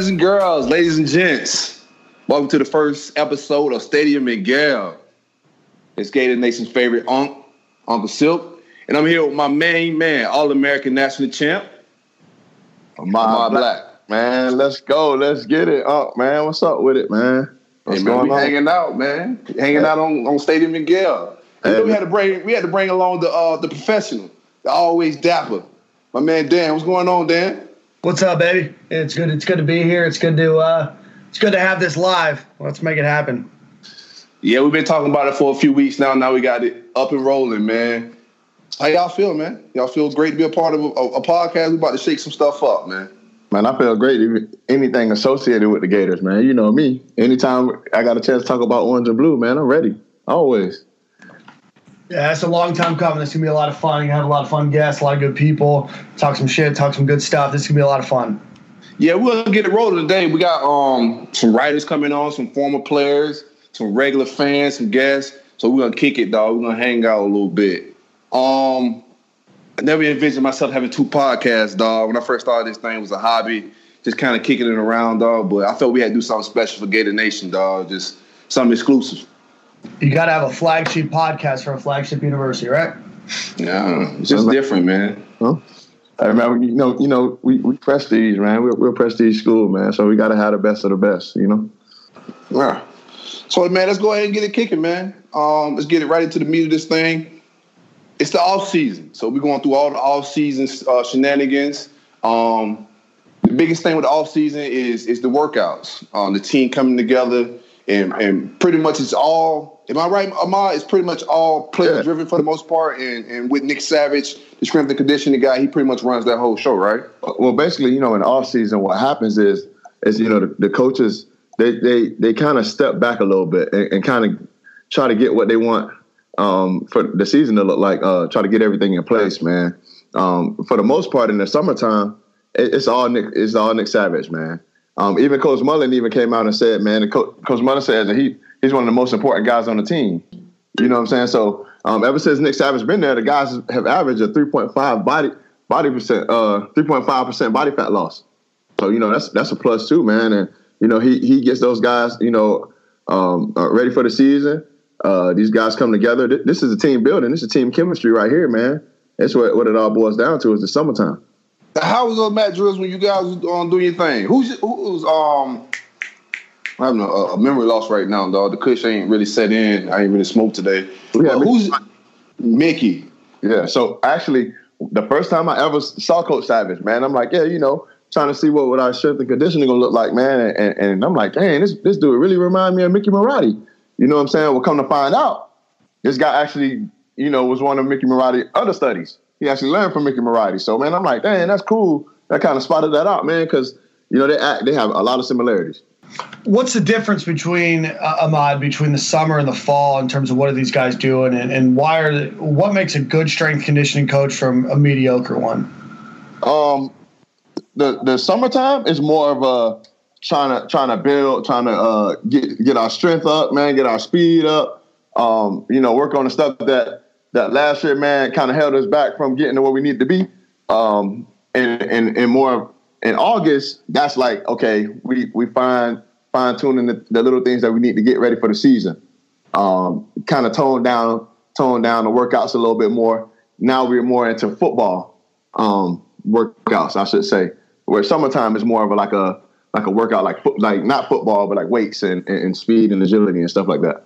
Boys and girls, ladies and gents, welcome to the first episode of Stadium and Gale. It's Gator Nation's favorite Unc, Uncle Silkk, and I'm here with my main man, All-American National Champ, Ahmad Black. Man, let's go. Let's get it up, man. What's up with it, man? What's hey, man, going we on? hanging out, man. Hanging out on, on Stadium and Gale. You know, we had to bring we had to bring along the uh, the professional, the always dapper, my man Dan. What's going on, Dan? What's up, baby? It's good. It's good to be here. It's good to uh, it's good to have this live. Let's make it happen. Yeah, we've been talking about it for a few weeks now. Now we got it up and rolling, man. How y'all feel, man? Y'all feel great to be a part of a, a podcast? We about to shake some stuff up, man. Man, I feel great. Anything associated with the Gators, man. You know me. Anytime I got a chance to talk about orange and blue, man, I'm ready. Always. Yeah, it's a long time coming. It's gonna be a lot of fun. You have a lot of fun guests, a lot of good people. Talk some shit. Talk some good stuff. This is gonna be a lot of fun. Yeah, we'll get it rolling today. We got um some writers coming on, some former players, some regular fans, some guests. So we're gonna kick it, dog. We're gonna hang out a little bit. Um, I never envisioned myself having two podcasts, dog. When I first started this thing, was a hobby, just kind of kicking it around, dog. But I felt we had to do something special for Gator Nation, dog. Just something exclusive. You got to have a flagship podcast for a flagship university, right? Yeah, it's just different, man. Huh? I remember, you know, you know, we, we prestige, man. We're, we're a prestige school, man. So we got to have the best of the best, you know. Yeah. So man, let's go ahead and get it kicking, man. Um, let's get it right into the meat of this thing. It's the off season, so we're going through all the off season uh, shenanigans. Um, the biggest thing with the off season is is the workouts. Um, the team coming together, and and pretty much it's all. Am I right, Ahmad? It's pretty much all player Yeah. driven for the most part, and and with Nick Savage, the strength and conditioning guy, he pretty much runs that whole show, right? Well, basically, you know, in off season, what happens is, is you know, the, the coaches they they they kind of step back a little bit and, and kind of try to get what they want um, for the season to look like. Uh, try to get everything in place, man. Um, for the most part, in the summertime, it, it's all Nick. It's all Nick Savage, man. Um, even Coach Mullen even came out and said, man, Coach Mullen says that he he's one of the most important guys on the team. You know what I'm saying? So um, ever since Nick Savage been there, the guys have averaged a 3.5 body body percent, uh, 3.5 percent body fat loss. So you know that's that's a plus too, man. And you know he he gets those guys, you know, um, uh, ready for the season. Uh, these guys come together. Th- This is a team building. This is team chemistry right here, man. That's what what it all boils down to is the summertime. How was those mat drills when you guys was um, doing your thing? Who's who was um? I'm having a, a memory loss right now, dog. The kush ain't really set in. I ain't really smoked today. We had who's Mickey? Yeah. So actually, the first time I ever saw Coach Savage, man, I'm like, yeah, you know, trying to see what, what our strength and conditioning gonna look like, man. And, and, and I'm like, dang, this this dude really remind me of Mickey Marotti. You know what I'm saying? Well, come to find out, this guy actually, you know, was one of Mickey Marotti other studies. He actually learned from Mickey Marotti. So man, I'm like, dang, that's cool. That kind of spotted that out, man, because you know they act, they have a lot of similarities. What's the difference between uh, Ahmad between the summer and the fall in terms of what are these guys doing, and, and why are they, what makes a good strength conditioning coach from a mediocre one? Um, the the summertime is more of a trying to trying to build, trying to uh, get get our strength up, man, get our speed up. Um, you know, work on the stuff that that last year, man, kind of held us back from getting to where we need to be. Um, and and and more in August, that's like okay, we we find fine tuning the, the little things that we need to get ready for the season. Um, kind of tone down tone down the workouts a little bit more. Now we're more into football um, workouts, I should say. Where summertime is more of a, like a like a workout, like like not football, but like weights and, and, and speed and agility and stuff like that.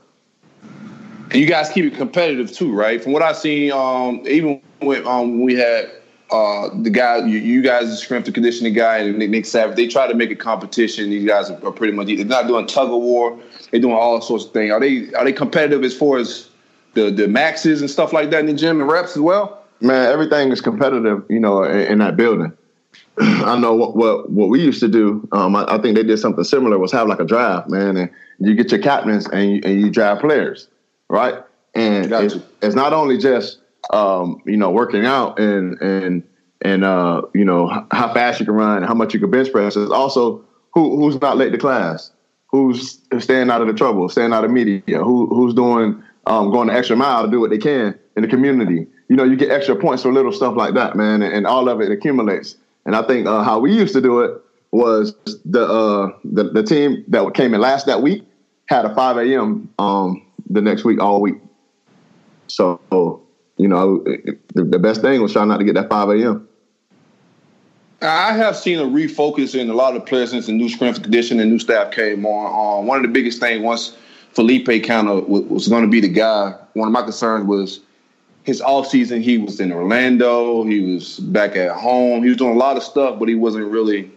And you guys keep it competitive too, right? From what I've seen, um, even with um, we had uh, the guy, you, you guys, the strength and conditioning guy, and Nick, Nick Savage, they try to make a competition. These guys are, are pretty much they're not doing tug of war. They're doing all sorts of things. Are they are they competitive as far as the the maxes and stuff like that in the gym and reps as well? Man, everything is competitive, you know, in, in that building. I know what, what what we used to do. Um, I, I think they did something similar. Was have like a draft, man, and you get your captains and you, and you draft players, right? And it's, it's not only just um, you know working out and and and uh, you know how fast you can run, and how much you can bench press. It's also who who's not late to class, who's staying out of the trouble, staying out of media, who who's doing um, going the extra mile to do what they can in the community. You know, you get extra points for little stuff like that, man, and, and all of it accumulates. And I think uh, how we used to do it was the uh, the the team that came in last that week had a 5 a.m. um the next week all week. So you know the, the best thing was trying not to get that 5 a.m. I have seen a refocus in a lot of players since the new strength condition and new staff came on. Um, one of the biggest things once Felipe kind of was, was going to be the guy. One of my concerns was his off season. He was in Orlando. He was back at home. He was doing a lot of stuff, but he wasn't really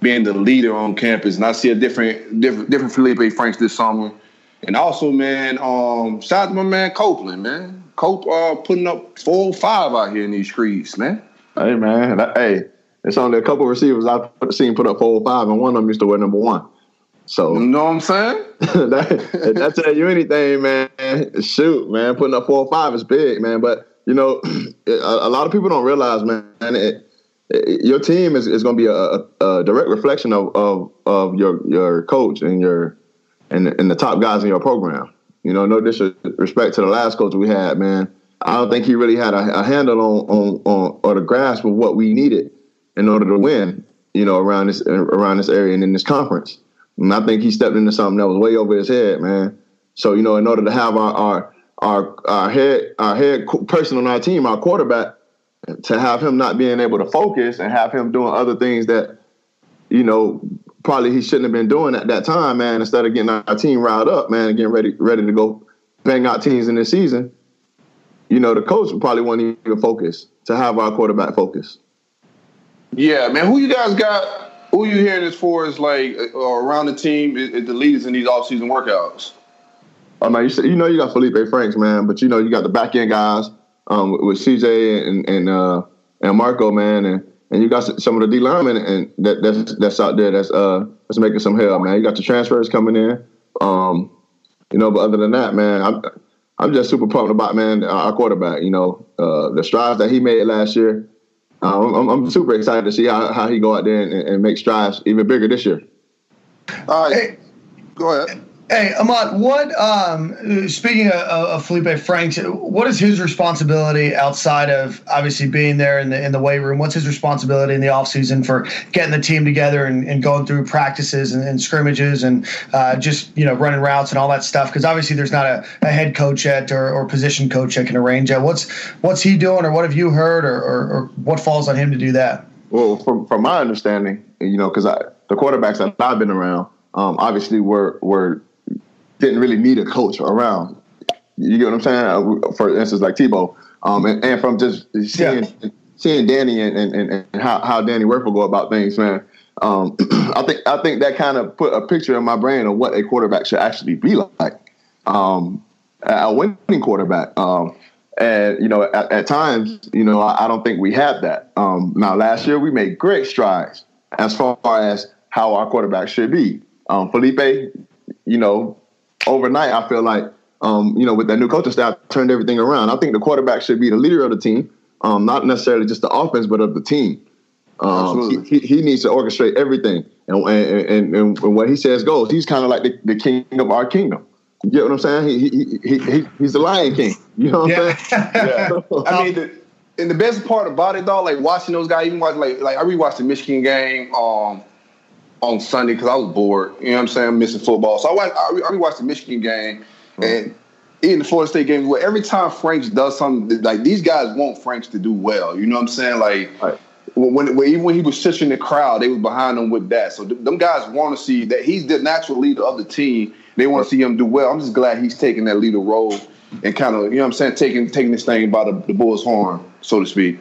being the leader on campus. And I see a different, different, different Felipe Franks this summer. And also, man, um, shout out to my man Copeland, man. Cope uh, putting up four or five out here in these streets, man. Hey, man. Hey, it's only a couple receivers I've seen put up four or five, and one of them used to wear number one. So you know what I'm saying? that, that tell you anything, man. Shoot, man, putting up four or five is big, man. But you know, a, a lot of people don't realize, man. It, it, your team is, is going to be a, a, direct reflection of, of of your your coach and your and and the top guys in your program. You know, no disrespect to the last coach we had, man. I don't think he really had a, a handle on, on on or the grasp of what we needed in order to win. You know, around this around this area and in this conference. And I think he stepped into something that was way over his head, man. So you know, in order to have our our our, our head our head person on our team, our quarterback, to have him not being able to focus and have him doing other things that, you know, probably he shouldn't have been doing at that time, man. Instead of getting our team riled up, man, and getting ready ready to go bang out teams in this season, you know, the coach probably won't even focus to have our quarterback focus. Yeah, man. Who you guys got who you hearing this for is like uh, around the team, the leaders in these off-season workouts? I mean, you, said, you know you got Felipe Franks, man, but you know you got the back end guys um, with CJ and and uh, and Marco, man, and and you got some of the D linemen and that, that's that's out there that's uh that's making some hell, man. You got the transfers coming in, um, you know. But other than that, man, I'm I'm just super pumped about man our quarterback. You know, uh, the strides that he made last year. Um, I'm, I'm, super excited to see how, how he go out there and, and make strides even bigger this year. All right, hey, go ahead. Hey, Ahmad, what, um, speaking of, of, Felipe Franks, what is his responsibility outside of obviously being there in the in the weight room? What's his responsibility in the offseason for getting the team together and, and going through practices and, and scrimmages and uh, just, you know, running routes and all that stuff? Because obviously there's not a, a head coach yet or, or, position coach that can arrange that. What's, what's he doing or what have you heard or, or, or what falls on him to do that? Well, from, from my understanding, you know, because the quarterbacks that I've been around, um, obviously were were didn't really need a coach around. You get what I'm saying? Uh, for instance, like Tebow, um, and, and, from just seeing yeah. seeing Danny and, and, and how, how Danny Wuerffel go about things, man. Um, I think I think that kind of put a picture in my brain of what a quarterback should actually be like, um, a winning quarterback. Um, and you know, at, at, times, you know, I, I, don't think we had that. Um, now, last year we made great strides as far as how our quarterback should be. Um, Felipe, you know, overnight, I feel like, um, you know, with that new coaching staff, turned everything around. I think the quarterback should be the leader of the team, um, not necessarily just the offense, but of the team. Um, he, he, needs to orchestrate everything, and and, and, and what he says goes. He's kind of like the, the, king of our kingdom. You get what I'm saying? He, he, he, he he's the Lion King. You know what yeah. I'm saying? yeah. I mean, the, and the best part about it, though, like watching those guys, even watch like like I rewatched the Michigan game. Um, on Sunday because I was bored. You know what I'm saying? I'm missing football. So I watched, I, watched the Michigan game mm-hmm. and even the Florida State game. Where every time Franks does something, like these guys want Franks to do well. You know what I'm saying? Like right. when, when, even when he was sitting in the crowd, they was behind him with that. So th- them guys want to see that he's the natural leader of the team. They want to see him do well. I'm just glad he's taking that leader role and kind of, you know what I'm saying, taking taking this thing by the, the bull's horn, so to speak.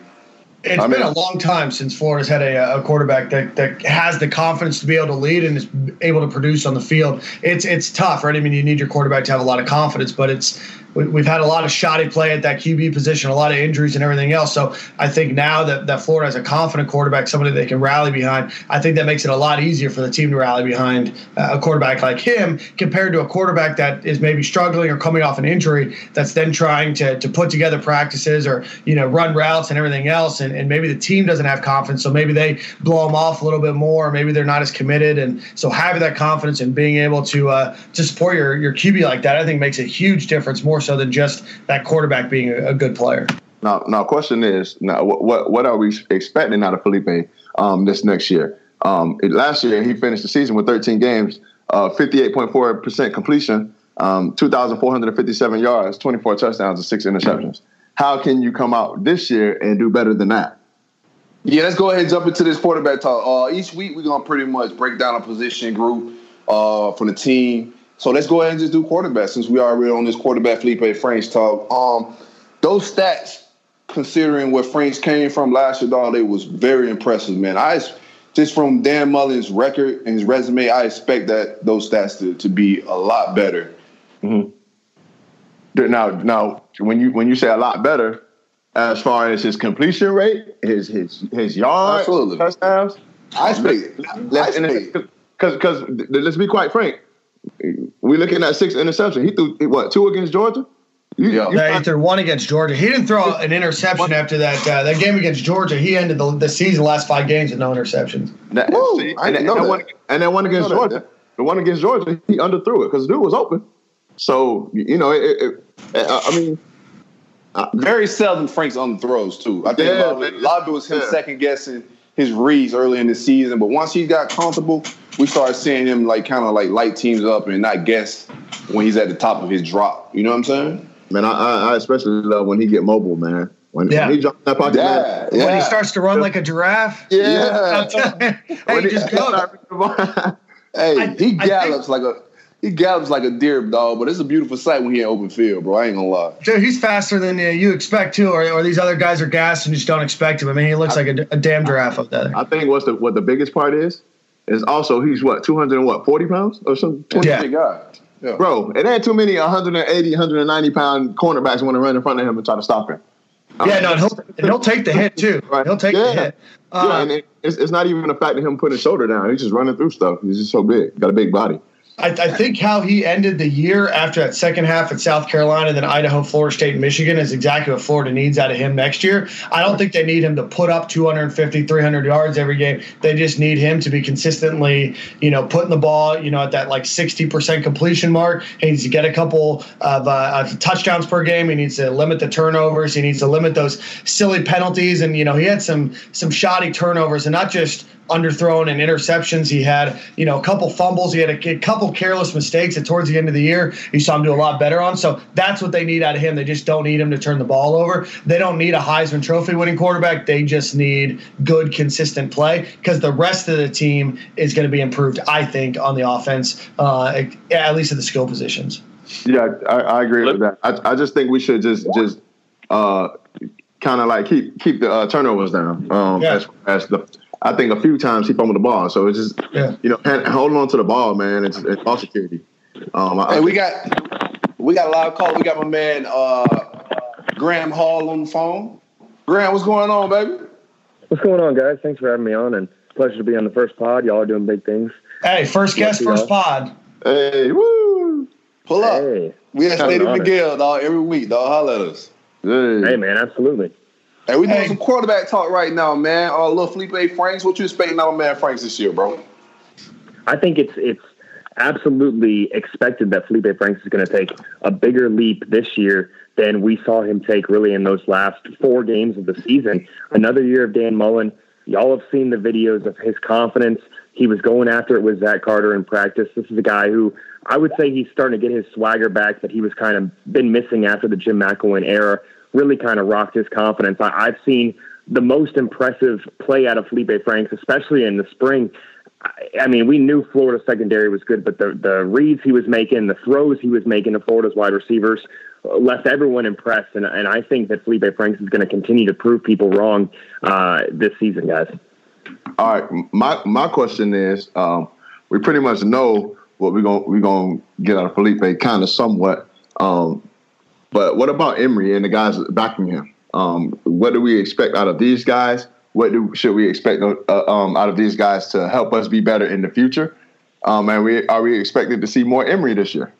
It's I mean, been a long time since Florida's had a, a, quarterback that, that has the confidence to be able to lead and is able to produce on the field. It's it's tough, right? I mean, you need your quarterback to have a lot of confidence, but it's we've had a lot of shoddy play at that QB position, a lot of injuries and everything else. So I think now that, that Florida has a confident quarterback, somebody they can rally behind, I think that makes it a lot easier for the team to rally behind uh, a quarterback like him compared to a quarterback that is maybe struggling or coming off an injury that's then trying to, to put together practices or, you know, run routes and everything else. And, and maybe the team doesn't have confidence. So maybe they blow them off a little bit more. Maybe they're not as committed. And so having that confidence and being able to, uh, to support your, your QB like that, I think makes a huge difference more so than just that quarterback being a, a good player. Now, now, question is, now what what are we expecting out of Felipe um, this next year? Um, it, last year, he finished the season with 13 games, uh, 58.4% completion, um, 2,457 yards, 24 touchdowns, and six interceptions. How can you come out this year and do better than that? Yeah, let's go ahead and jump into this quarterback talk. Uh, each week, we're going to pretty much break down a position group uh, from the team. So let's go ahead and just do quarterback since we are already on this quarterback Felipe Franks talk. Um, those stats, considering where Franks came from last year, dog, they was very impressive, man. I just from Dan Mullen's record and his resume, I expect that those stats to, to be a lot better. Mm-hmm. Now, now, when you when you say a lot better, as far as his completion rate, his his his yards, Absolutely. touchdowns, I expect. Expect. Because because let's be quite frank, we looking at six interceptions. He threw what two against Georgia. You, yeah, you yeah he threw one against Georgia. He didn't throw an interception after that uh, that game against Georgia. He ended the, the season last five games with no interceptions. That, Woo, see, and, and, that one, and that one against Georgia, that. the one against Georgia, he underthrew it because dude was open. So you know, it, it, it, I mean, uh, very seldom Frank's underthrows too. I think yeah, a, lot of it, a lot of it was him yeah. second guessing his reads early in the season, but once he got comfortable, we started seeing him like kind of like light teams up and not guess when he's at the top of his drop. You know what I'm saying? Man, I, I especially love when he get mobile, man. When, yeah. when he jumps that pocket, yeah, yeah. when he starts to run like a giraffe. Yeah, yeah. hey, just go. hey, he gallops like a he gallops like a deer dog, but it's a beautiful sight when he in open field, bro. I ain't gonna lie. Dude, he's faster than uh, you expect too, or, or these other guys are gassed and just don't expect him. I mean, he looks I, like a, a, damn giraffe up there. I think what's the what the biggest part is is also he's what two hundred and what forty pounds or something. Yeah. guy. Yeah. Bro, it ain't too many 180, 190 pound cornerbacks want to run in front of him and try to stop him. Yeah, no, and he'll, and he'll take the hit too. Right. He'll take yeah. the hit. Uh, yeah, and it, it's, it's not even the fact of him putting his shoulder down. He's just running through stuff. He's just so big. Got a big body. I, I, think how he ended the year after that second half at South Carolina, then Idaho, Florida State, and Michigan is exactly what Florida needs out of him next year. I don't think they need him to put up 250, 300 yards every game. They just need him to be consistently, you know, putting the ball, you know, at that like 60% completion mark. He needs to get a couple of, uh, of touchdowns per game. He needs to limit the turnovers. He needs to limit those silly penalties. And you know, he had some some shoddy turnovers, and not just underthrown and interceptions. He had, you know, a couple fumbles. He had a, a, couple careless mistakes that towards the end of the year you saw him do a lot better on. So that's what they need out of him. They just don't need him to turn the ball over. They don't need a Heisman Trophy winning quarterback. They just need good, consistent play because the rest of the team is going to be improved, I think, on the offense, uh, at least at the skill positions. Yeah, I, I agree with that. I, I just think we should just just uh, kind of like keep keep the uh, turnovers down. Um, yeah. as, as the I think a few times he fumbled the ball. So it's just, yeah. you know, holding on to the ball, man. It's, it's ball security. Um, hey, we got we got a lot of calls. We got my man uh, Graham Hall on the phone. Graham, what's going on, baby? What's going on, guys? Thanks for having me on, and pleasure to be on the first pod. Y'all are doing big things. Hey, first guest, first pod. Hey, woo! Pull up. Hey, we have Stadium and Gale, dog, every week, dog. Holla at us. Hey. hey, man, absolutely. Hey, we doing hey. some quarterback talk right now, man. Uh, little Felipe Franks. What you expecting out of man Franks this year, bro? I think it's it's absolutely expected that Felipe Franks is going to take a bigger leap this year than we saw him take really in those last four games of the season. Another year of Dan Mullen. Y'all have seen the videos of his confidence. He was going after it with Zach Carter in practice. This is a guy who I would say he's starting to get his swagger back that he was kind of been missing after the Jim McElwain era really kind of rocked his confidence. I, I've seen the most impressive play out of Felipe Franks, especially in the spring. I mean, we knew Florida secondary was good, but the the reads he was making, the throws he was making to Florida's wide receivers uh, left everyone impressed. And, and I think that Felipe Franks is going to continue to prove people wrong uh, this season, guys. All right, my my question is, um, we pretty much know what we're gonna we're gonna get out of Felipe, kind of somewhat. Um, but what about Emory and the guys backing him? Um, what do we expect out of these guys? What do, should we expect uh, um, out of these guys to help us be better in the future? Um, and we are we expected to see more Emory this year?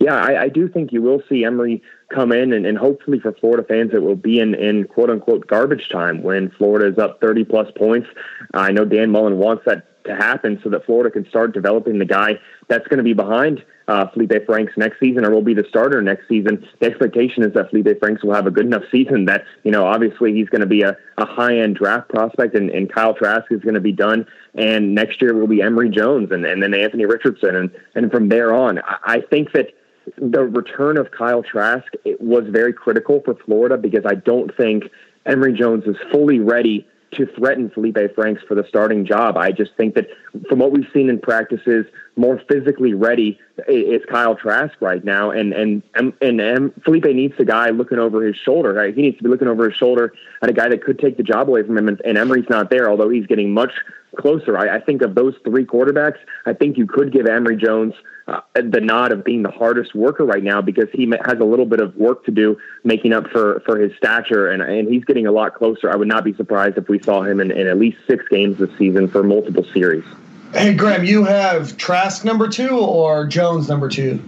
Yeah, I, I do think you will see Emory come in, and, and hopefully for Florida fans, it will be in, in quote unquote garbage time when Florida is up 30 plus points. I know Dan Mullen wants that to happen so that Florida can start developing the guy that's going to be behind uh, Felipe Franks next season or will be the starter next season. The expectation is that Felipe Franks will have a good enough season that, you know, obviously he's going to be a, a high end draft prospect and, and Kyle Trask is going to be done. And next year will be Emory Jones and, and then Anthony Richardson. And, and from there on, I, I think that the return of Kyle Trask was very critical for Florida because I don't think Emory Jones is fully ready to threaten Felipe Franks for the starting job. I just think that from what we've seen in practices, more physically ready is Kyle Trask right now, and and and, and Felipe needs a guy looking over his shoulder. Right? He needs to be looking over his shoulder at a guy that could take the job away from him. And, and Emory's not there, although he's getting much closer. I, I think of those three quarterbacks, I think you could give Emory Jones uh, the nod of being the hardest worker right now because he has a little bit of work to do making up for, for his stature, and, and he's getting a lot closer. I would not be surprised if we saw him in, in at least six games this season for multiple series. Hey, Graham, you have Trask number two or Jones number two?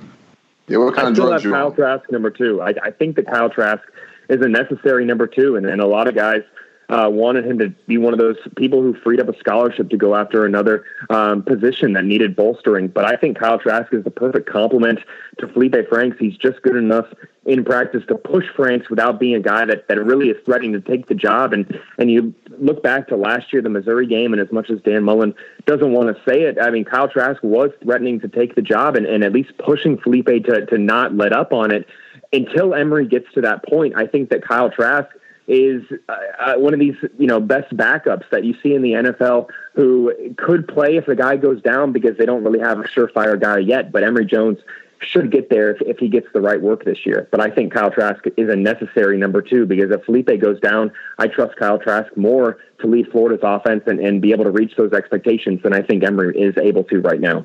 Yeah, what kind I of still drugs have you Kyle on? Trask number two. I, I think that Kyle Trask is a necessary number two, and, and a lot of guys uh, wanted him to be one of those people who freed up a scholarship to go after another um, position that needed bolstering. But I think Kyle Trask is the perfect complement to Felipe Franks. He's just good enough in practice to push Franks without being a guy that, that really is threatening to take the job. And and you look back to last year, the Missouri game, and as much as Dan Mullen doesn't want to say it, I mean, Kyle Trask was threatening to take the job and, and at least pushing Felipe to, to not let up on it. Until Emory gets to that point, I think that Kyle Trask is uh, uh, one of these you know best backups that you see in the NFL who could play if the guy goes down because they don't really have a surefire guy yet. But Emory Jones should get there if, if he gets the right work this year. But I think Kyle Trask is a necessary number two because if Felipe goes down, I trust Kyle Trask more to lead Florida's offense and, and be able to reach those expectations than I think Emory is able to right now.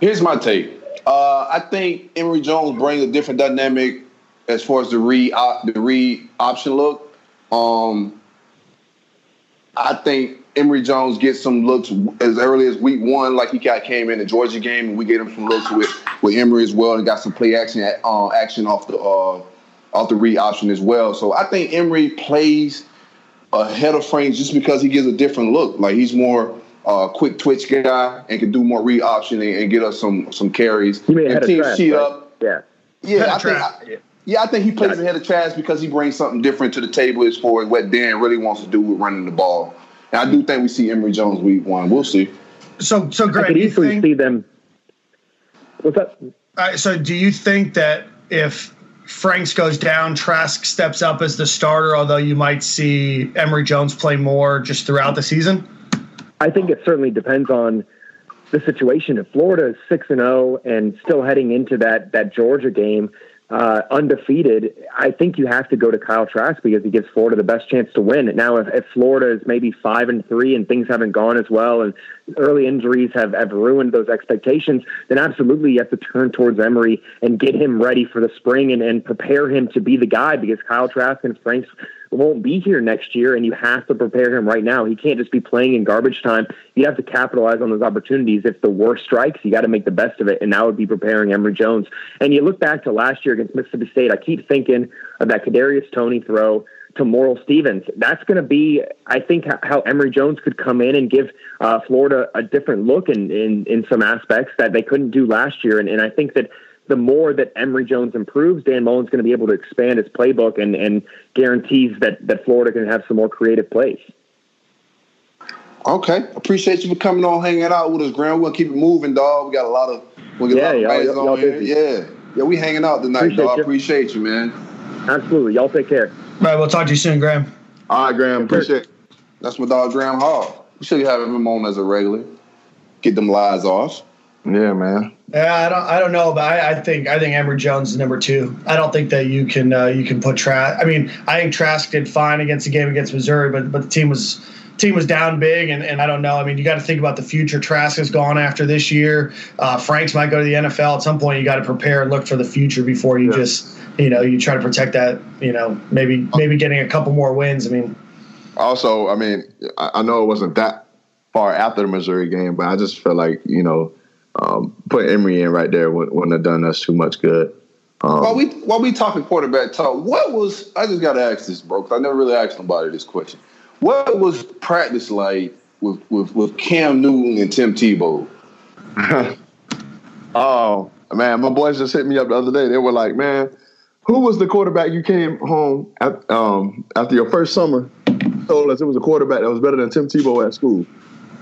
Here's my take. Uh, I think Emory Jones brings a different dynamic as far as the read op, the read option look. Um, I think Emory Jones gets some looks as early as week one, like he got came in the Georgia game, and we gave him some looks with with Emory as well, and got some play action uh, action off the uh, off the read option as well. So I think Emory plays ahead of Franks just because he gives a different look. Like he's more uh, quick twitch guy and can do more read option and, and get us some some carries. You mean and of teams Trask, cheat right? up. Yeah. Yeah, Ahead I think. I, yeah, I think he plays ahead of Trask because he brings something different to the table as far as what Dan really wants to do with running the ball. And I do think we see Emory Jones week one. We'll see. So, so I could easily think, see them. What's up? uh, so do you think that if Franks goes down, Trask steps up as the starter, although you might see Emory Jones play more just throughout the season? I think it certainly depends on the situation. If Florida is six and zero and still heading into that that Georgia game uh, undefeated, I think you have to go to Kyle Trask because he gives Florida the best chance to win. Now, if, if Florida is maybe five and three and things haven't gone as well, and early injuries have, have ruined those expectations, then absolutely you have to turn towards Emory and get him ready for the spring and, and prepare him to be the guy because Kyle Trask and Franks won't be here next year, and you have to prepare him right now. He can't just be playing in garbage time. You have to capitalize on those opportunities. If the worst strikes, you got to make the best of it, and that would be preparing Emory Jones. And you look back to last year against Mississippi State. I keep thinking of that Kadarius Toney throw to Moral Stephens. That's going to be, I think, how Emory Jones could come in and give uh, Florida a different look in, in in some aspects that they couldn't do last year. And, and I think that the more that Emory Jones improves, Dan Mullen's going to be able to expand his playbook and, and guarantees that, that Florida can have some more creative plays. Okay, appreciate you for coming on, hanging out with us, Graham. We'll keep it moving, dog. We got a lot of we got Yeah, a lot of y'all- guys y'all on here. Yeah, yeah, we hanging out tonight, Appreciate dog. you. Appreciate you, man. Absolutely. Y'all take care. All right, we'll talk to you soon, Graham. All right, Graham. Appreciate. it. That's my dog, Graham Hall. We should have him on as a regular. Get them lies off. Yeah, man. Yeah, I don't, I don't know, but I, I think I think Emory Jones is number two. I don't think that you can uh, you can put Trask. I mean, I think Trask did fine against the game against Missouri, but but the team was team was down big, and, and I don't know. I mean, you got to think about the future. Trask is gone after this year. Uh, Franks might go to the NFL at some point. You got to prepare and look for the future before you Yeah. just you know you try to protect that. You know, maybe maybe getting a couple more wins. I mean, Also, I mean, I, I know it wasn't that far after the Missouri game, but I just feel like you know, um, put Emory in right there wouldn't, wouldn't have done us too much good. Um, While we while we talking quarterback talk, what was I just got to ask this, bro? Because I never really asked nobody this question. What was practice like with with, with Cam Newton and Tim Tebow? oh man, my boys just hit me up the other day. They were like, "Man, who was the quarterback you came home at, um, after your first summer? Told us it was a quarterback that was better than Tim Tebow at school."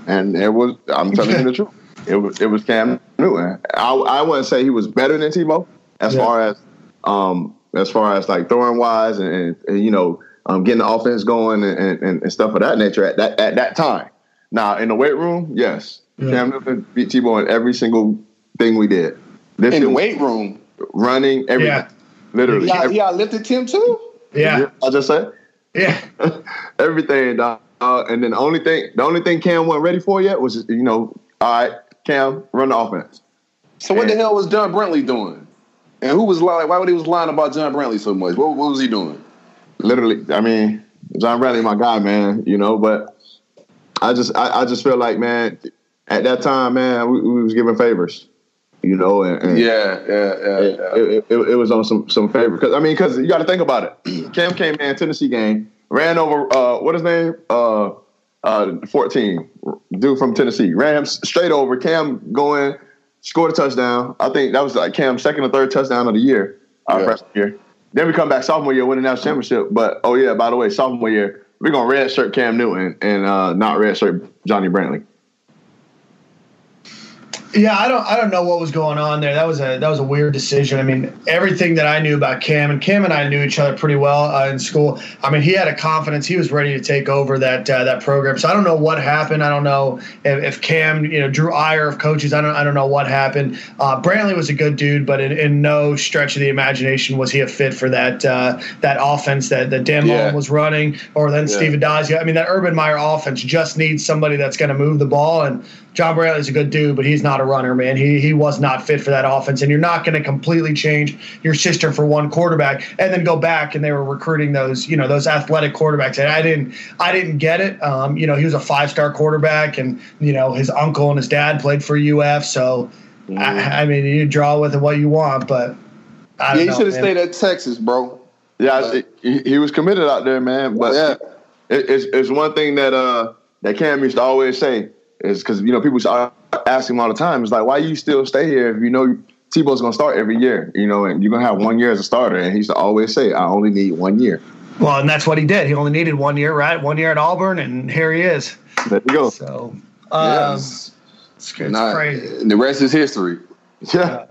And it was. I'm telling you the truth. It was. It was Cam Newton. I, I wouldn't say he was better than Tebow as yeah. far as um, as far as like throwing wise and, and, and you know um, getting the offense going and, and, and, stuff of that nature at that at that time. Now in the weight room, yes, yeah. Cam Newton beat Tebow in every single thing we did. This in the weight room, running everything, yeah. literally. Yeah, yeah, lifted Tim too. Yeah, I just said. Yeah, everything, dog. Uh, and then the only thing, the only thing Cam wasn't ready for yet was, you know, all right, Cam, run the offense. So what the hell was John Brantley doing? And who was lying? Why would he was lying about John Brantley so much? What, what was he doing? Literally, I mean, John Brantley, my guy, man. You know, but I just, I, I just feel like, man, at that time, man, we, we was giving favors. You know, and, and yeah, yeah, yeah, it, yeah. It, it, it, was on some some favor. Cause I mean, because you got to think about it. Cam came in Tennessee game, ran over uh, what his name, uh, uh, fourteen dude from Tennessee, Rams straight over. Cam going scored a touchdown. I think that was like Cam's second or third touchdown of the year, our yeah. freshman year. Then we come back sophomore year, winning national championship. But oh yeah, by the way, sophomore year we're gonna red shirt Cam Newton and uh, not redshirt Johnny Brantley. Yeah, I don't I don't know what was going on there. That was a that was a weird decision. I mean, everything that I knew about Cam and Cam and I knew each other pretty well uh, in school. I mean, he had a confidence. He was ready to take over that uh, that program. So I don't know what happened. I don't know if, if, Cam, you know, drew ire of coaches. I don't I don't know what happened. Uh, Brantley was a good dude, but in, in, no stretch of the imagination was he a fit for that uh, that offense that that Dan Mullen was running, or then yeah. Steve Addazio. I mean, that Urban Meyer offense just needs somebody that's going to move the ball and John Brantley is a good dude, but he's not a runner, man. He he was not fit for that offense, and you're not going to completely change your system for one quarterback and then go back and they were recruiting those you know those athletic quarterbacks. And I didn't I didn't get it. Um, you know, he was a five star quarterback, and you know his uncle and his dad played for UF, so mm-hmm. I, I, mean you draw with it what you want, but yeah, he should have stayed at Texas, bro. Yeah, he, he, was committed out there, man. But yeah, it, it's it's one thing that uh that Cam used to always say is because you know people ask him all the time. It's like, why you still stay here if you know Tebow's gonna start every year? You know, and you're gonna have one year as a starter. And he used to always say, I only need one year. Well, and that's what he did. He only needed one year, right? One year at Auburn, and here he is. There you go. So, um, yes. it's, it's Not, crazy. The rest is history. Yeah.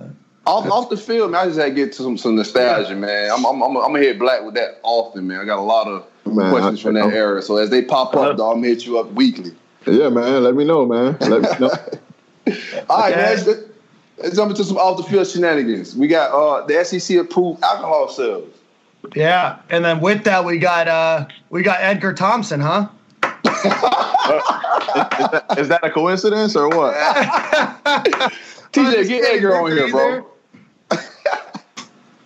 Off, off the field, man, I just had to get to some, some nostalgia, man. I'm, I'm, I'm, I'm gonna hit black with that often, man. I got a lot of man, questions from that era. So as they pop up, dog, I'm gonna hit you up weekly. Yeah, man. Let me know, man. Let me know. All right, man. Let's, let's jump into some off the field shenanigans. We got uh, the SEC approved alcohol sales. Yeah, and then with that, we got uh, we got Edgar Thompson, huh? is, that, is, that a coincidence or what? TJ, get Edgar on here, bro.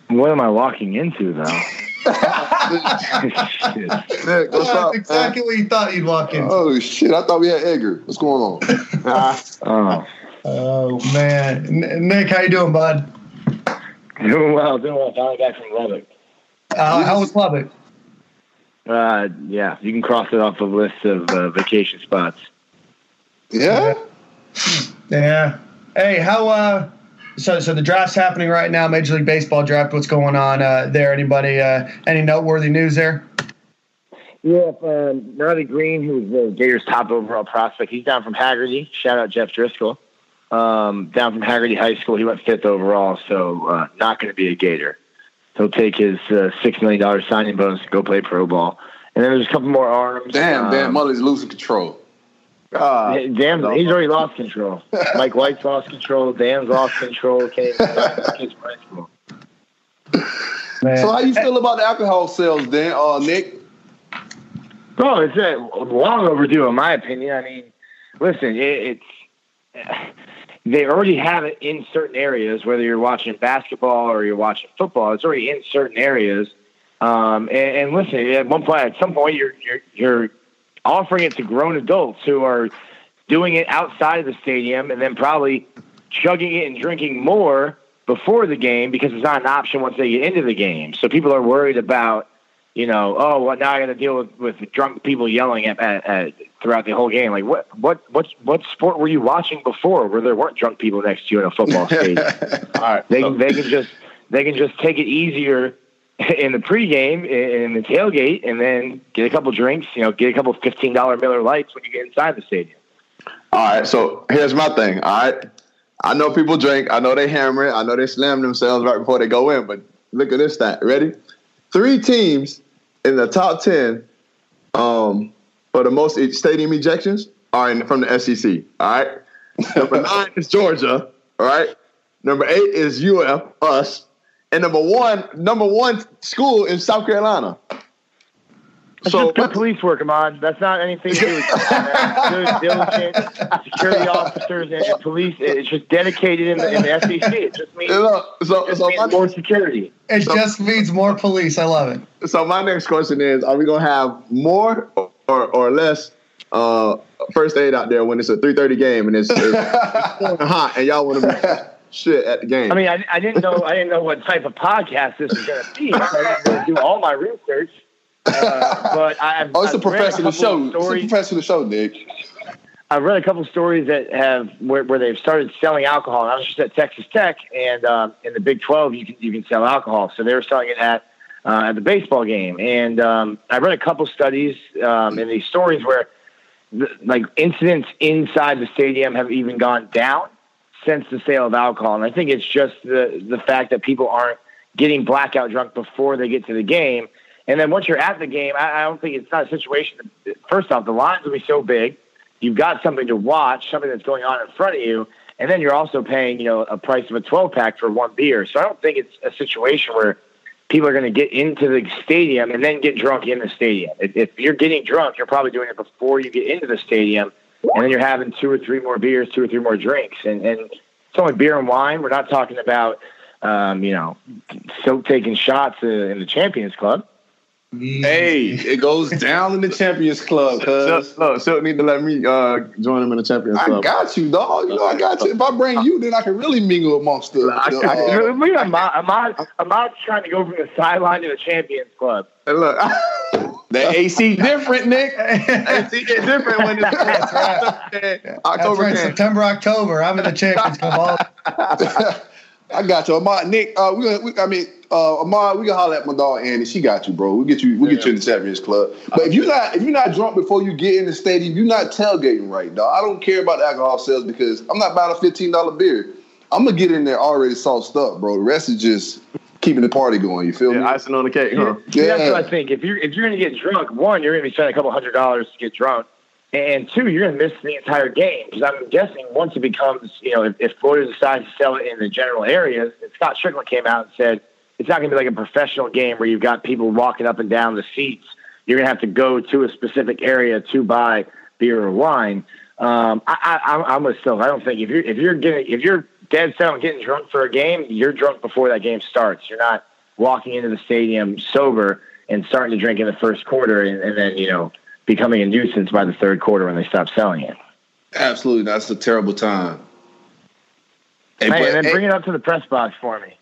what am I walking into, though? Nick, what's up, exactly man? what you thought you'd walk in. Oh shit! I thought we had Edgar. What's going on? oh. oh man, Nick, how you doing, bud? Doing well, doing well. Finally back from Lubbock. Uh, how was Lubbock? Uh, yeah, you can cross it off the list of uh, vacation spots. Yeah. Yeah. Hey, how uh so, so the draft's happening right now, Major League Baseball draft. What's going on uh, there? Anybody? Uh, any noteworthy news there? Yeah, um, Riley Greene, who's the Gators' top overall prospect, he's down from Hagerty. Shout out Jeff Driscoll. Um, down from Hagerty High School, he went fifth overall, so uh, not going to be a Gator. He'll take his uh, six million dollars signing bonus to go play pro ball. And then there's a couple more arms. Damn, um, Dan Mullen's losing control. Uh, Damn, no. he's already lost control. Mike White's lost control. Dan's lost control. Can't Man. So how you feel about the alcohol sales, Dan? Uh, Nick? Oh, it's a long overdue, in my opinion. I mean, listen, it, it's they already have it in certain areas. Whether you're watching basketball or you're watching football, it's already in certain areas. Um, and, and listen, at one point, at some point, you're you're you're offering it to grown adults who are doing it outside of the stadium and then probably chugging it and drinking more before the game because it's not an option once they get into the game. So people are worried about you know, oh, well, now I got to deal with, with drunk people yelling at, at, at throughout the whole game. Like, what what what what sport were you watching before where there weren't drunk people next to you in a football stadium? All right. They so- they can just they can just take it easier in the pregame in the tailgate, and then get a couple drinks. You know, get a couple fifteen dollar Miller Lites when you get inside the stadium. All right, so here's my thing. All right, I know people drink. I know they hammer it. I know they slam themselves right before they go in. But look at this stat. Ready? Three teams in the top ten um, for the most stadium ejections are in, from the SEC. All right. Number nine is Georgia. All right. Number eight is UF, us, and number one, number one school in South Carolina. That's just good police work, Ahmad. That's not anything to do with good, diligent security officers and, and police. It's just dedicated in the, in the SEC. It just means, Look, so, it just so means my- more security. It just means more police. I love it. So my next question is: Are we gonna have more or or less uh, first aid out there when it's a three thirty game and it's, it's, it's hot and y'all want to be shit at the game? I mean, I, I didn't know I didn't know what type of podcast this was going to be. So I didn't do all my research. Uh, but I've, Oh, it's a I've read professional show. of It's a professional show, Nick. I've read a couple stories that have where, where they've started selling alcohol. And I was just at Texas Tech, and um, in the Big Twelve, you can you can sell alcohol. So they were selling it at uh, at the baseball game, and um, I read a couple studies um, in these stories where the, like incidents inside the stadium have even gone down since the sale of alcohol. And I think it's just the the fact that people aren't getting blackout drunk before they get to the game. And then once you're at the game, I, I don't think it's not a situation. First off, the lines will be so big. You've got something to watch, something that's going on in front of you, and then you're also paying, you know, a price of a 12 pack for one beer. So I don't think it's a situation where people are going to get into the stadium and then get drunk in the stadium. If, if you're getting drunk, you're probably doing it before you get into the stadium, and then you're having two or three more beers, two or three more drinks, and and it's only beer and wine. We're not talking about, um, you know, so taking shots in the Champions Club. Hey, it goes down in the Champions Club, cuz. Silkk, Silkk need to let me uh, join him in the Champions Club. I got you, dog. You know I got you. If I bring you, then I can really mingle amongst the. I, the, I, uh, look at Ahmad, Ahmad, Ahmad's trying to go from the sideline to the Champions Club. And look, the AC different, Nick. it's it's different when it's That's right. That's October right. September, October. I'm in the Champions Club. I got you, Ahmad. Nick, uh, we, gonna, we I mean, uh, Ahmad, we can holler at my dog Annie. She got you, bro. We get you. We get you in the Champions Club. But if you're not, if you're not drunk before you get in the stadium, you're not tailgating right, dog. I don't care about the alcohol sales because I'm not buying a fifteen dollar beer. I'm gonna get in there already sauced up, bro. The rest is just keeping the party going. You feel Yeah, me? icing on the cake, huh? Yeah. That's what I think. If you're if you're going to get drunk, one, you're going to be spending a couple hundred dollars to get drunk, and two, you're going to miss the entire game because I'm guessing once it becomes, you know, if, if Florida decides to sell it in the general areas, and Scott Stricklin came out and said it's not going to be like a professional game where you've got people walking up and down the seats. You're going to have to go to a specific area to buy beer or wine. Um, I, I, I'm- I'm with Silkk. I don't think if you're if you're getting if you're dead set on getting drunk for a game, you're drunk before that game starts. You're not walking into the stadium sober and starting to drink in the first quarter and, and then you know becoming a nuisance by the third quarter when they stop selling it. Absolutely, that's a terrible time. Hey, Hey, but- and then hey, bring it up to the press box for me.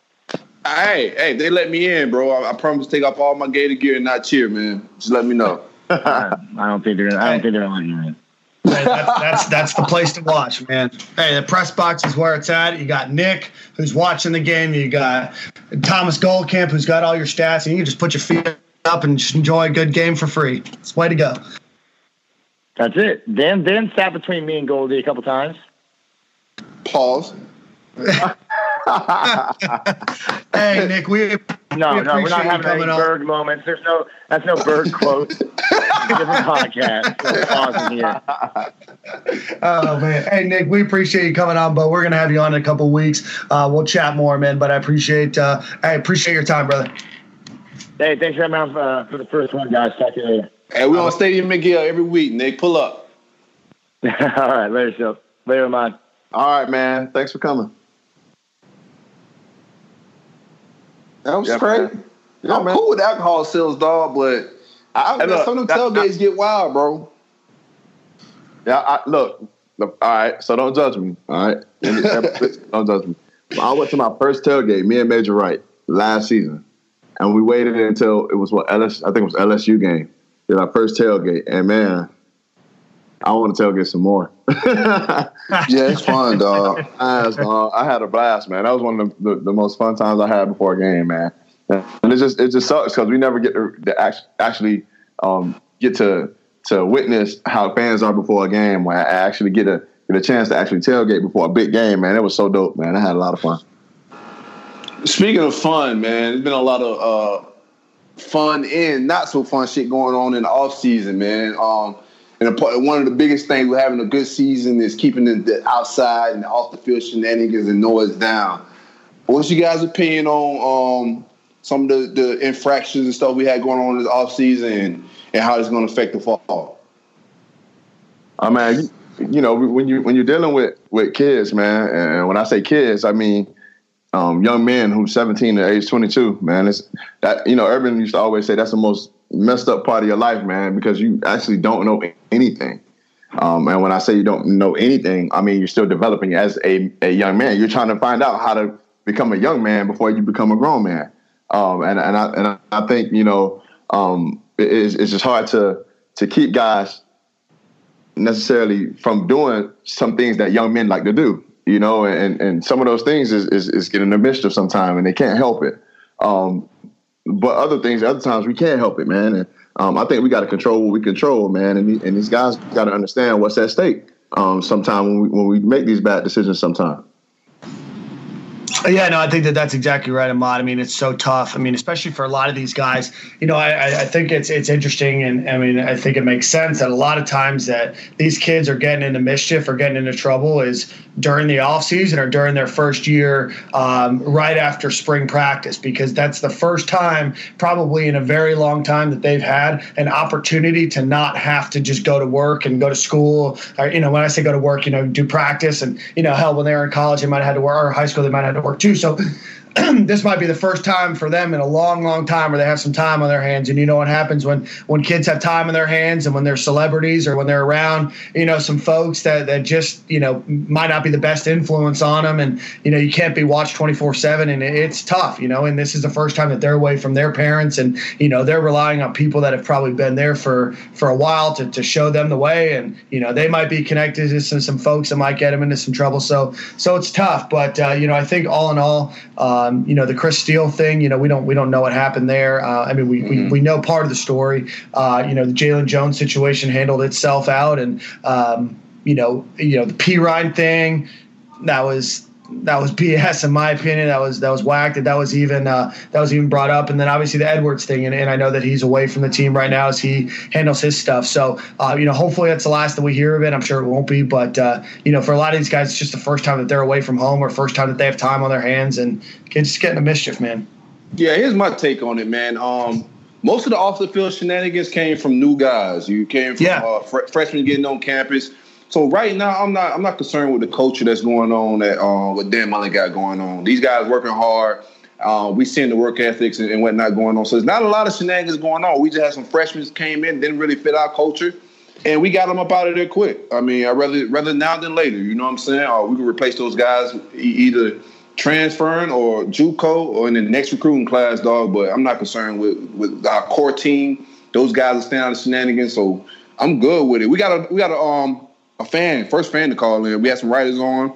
Hey, hey, they let me in, bro. I, I promise to take off all my Gator gear and not cheer, man. Just let me know. I, I don't think they're. Gonna, I don't think they're gonna let you in. Hey, that's, that's that's the place to watch, man. Hey, the press box is where it's at. You got Nick, who's watching the game. You got Thomas Goldkamp, who's got all your stats, and you can just put your feet up and just enjoy a good game for free. It's the way to go. That's it. Dan Dan sat between me and Goldie a couple times. Pause. Hey, Nick, we No, We no, we're not having any coming on. Moments. There's no. That's no Berg quote. Different podcast. So pausing here. Oh man, hey Nick, we appreciate you coming on, but we're gonna have you on in a couple weeks. Uh, we'll chat more, man. But I appreciate, uh, I appreciate your time, brother. Hey, thanks for having me on uh, for the first one, guys. Talk to you later. Hey, we're on Stadium and Gale every week, Nick. Pull up. All right, later, Sil. Later, man. All right, man. Thanks for coming. That was Yeah, great. man. Yeah, I'm man. cool with alcohol sales, dog, but I, Hey, look, some of them tailgates get wild, bro. Yeah, I, look, look. All right, so don't judge me. All right, don't judge me. I went to my first tailgate, me and Major Wright, last season, and we waited until it was what LS, I think it was LSU game, did our first tailgate, and man, I want to tailgate some more. yeah, it's fun, dog. As, uh, I had a blast, man. That was one of the, the, the, most fun times I had before a game, man. And it just it just sucks because we never get to, to actually um, get to to witness how fans are before a game. Where I actually get a get a chance to actually tailgate before a big game, man. It was so dope, man. I had a lot of fun. Speaking of fun, man, there's been a lot of uh, fun and not so fun shit going on in the off season, man. Um, and one of the biggest things with having a good season is keeping the, the outside and off the field shenanigans and noise down. What's you guys' opinion on um, some of the, the infractions and stuff we had going on in the off season and, and how it's going to affect the fall? I mean, you, you know, when you when you're dealing with with kids, man, and when I say kids, I mean um, young men who's 17 to age 22, man. It's that you know, Urban used to always say that's the most messed up part of your life, man, because you actually don't know anything. Um, and when I say you don't know anything, I mean you're still developing as a, a young man. You're trying to find out how to become a young man before you become a grown man. Um, and and I and I think you know um, it's, it's just hard to to keep guys necessarily from doing some things that young men like to do. You know, and and some of those things is is, is getting the mischief sometime, and they can't help it. Um, but other things, other times we can't help it, man. And um, I think we got to control what we control, man. And, and these guys got to understand what's at stake. Um, sometime when we when we make these bad decisions, sometime. Yeah, no, I think that that's exactly right, Ahmad. I mean, it's so tough. I mean, especially for a lot of these guys. You know, I, I think it's it's interesting, and I mean, I think it makes sense that a lot of times that these kids are getting into mischief or getting into trouble is during the off season or during their first year, um, right after spring practice, because that's the first time, probably in a very long time, that they've had an opportunity to not have to just go to work and go to school. Or, you know, when I say go to work, you know, do practice, and you know, hell, when they were in college, they might have had to work, or high school, they might have had to work too. So this might be the first time for them in a long, long time where they have some time on their hands. And you know what happens when when kids have time on their hands and when they're celebrities or when they're around, you know, some folks that that just you know might not be the best influence on them, and you know you can't be watched twenty four seven, and it's tough, you know. And this is the first time that they're away from their parents, and you know they're relying on people that have probably been there for for a while to to show them the way, and you know they might be connected to some some folks that might get them into some trouble. So so it's tough, but uh, you know I think all in all. Uh, um, you know, the Chris Steele thing, you know, we don't we don't know what happened there. Uh, I mean, we, mm-hmm. we we know part of the story. Uh, you know, the Jalen Jones situation handled itself out, and um, you know, you know, the Perine thing that was that was BS in my opinion. That was that was whacked. That was even uh, that was even brought up. And then obviously the Edwards thing. And, and I know that he's away from the team right now as he handles his stuff. So uh, you know, hopefully that's the last that we hear of it. I'm sure it won't be, but uh, you know, for a lot of these guys, it's just the first time that they're away from home or first time that they have time on their hands, and kids just getting a mischief, man. Yeah, here's my take on it, man. Um, most of the off the field shenanigans came from new guys. You came from yeah. uh, fr- freshmen getting on campus so right now, I'm not I'm not concerned with the culture that's going on that uh, what Dan Mullen got going on. These guys working hard. Uh, we seeing the work ethics and, and, whatnot going on. So there's not a lot of shenanigans going on. We just had some freshmen came in, didn't really fit our culture, and we got them up out of there quick. I mean, I rather rather now than later. You know what I'm saying? Or we can replace those guys either transferring or JUCO or in the next recruiting class, dog. But I'm not concerned with with our core team. Those guys are staying out of shenanigans, so I'm good with it. We got a we got a um a fan, first fan to call in. We had some writers on.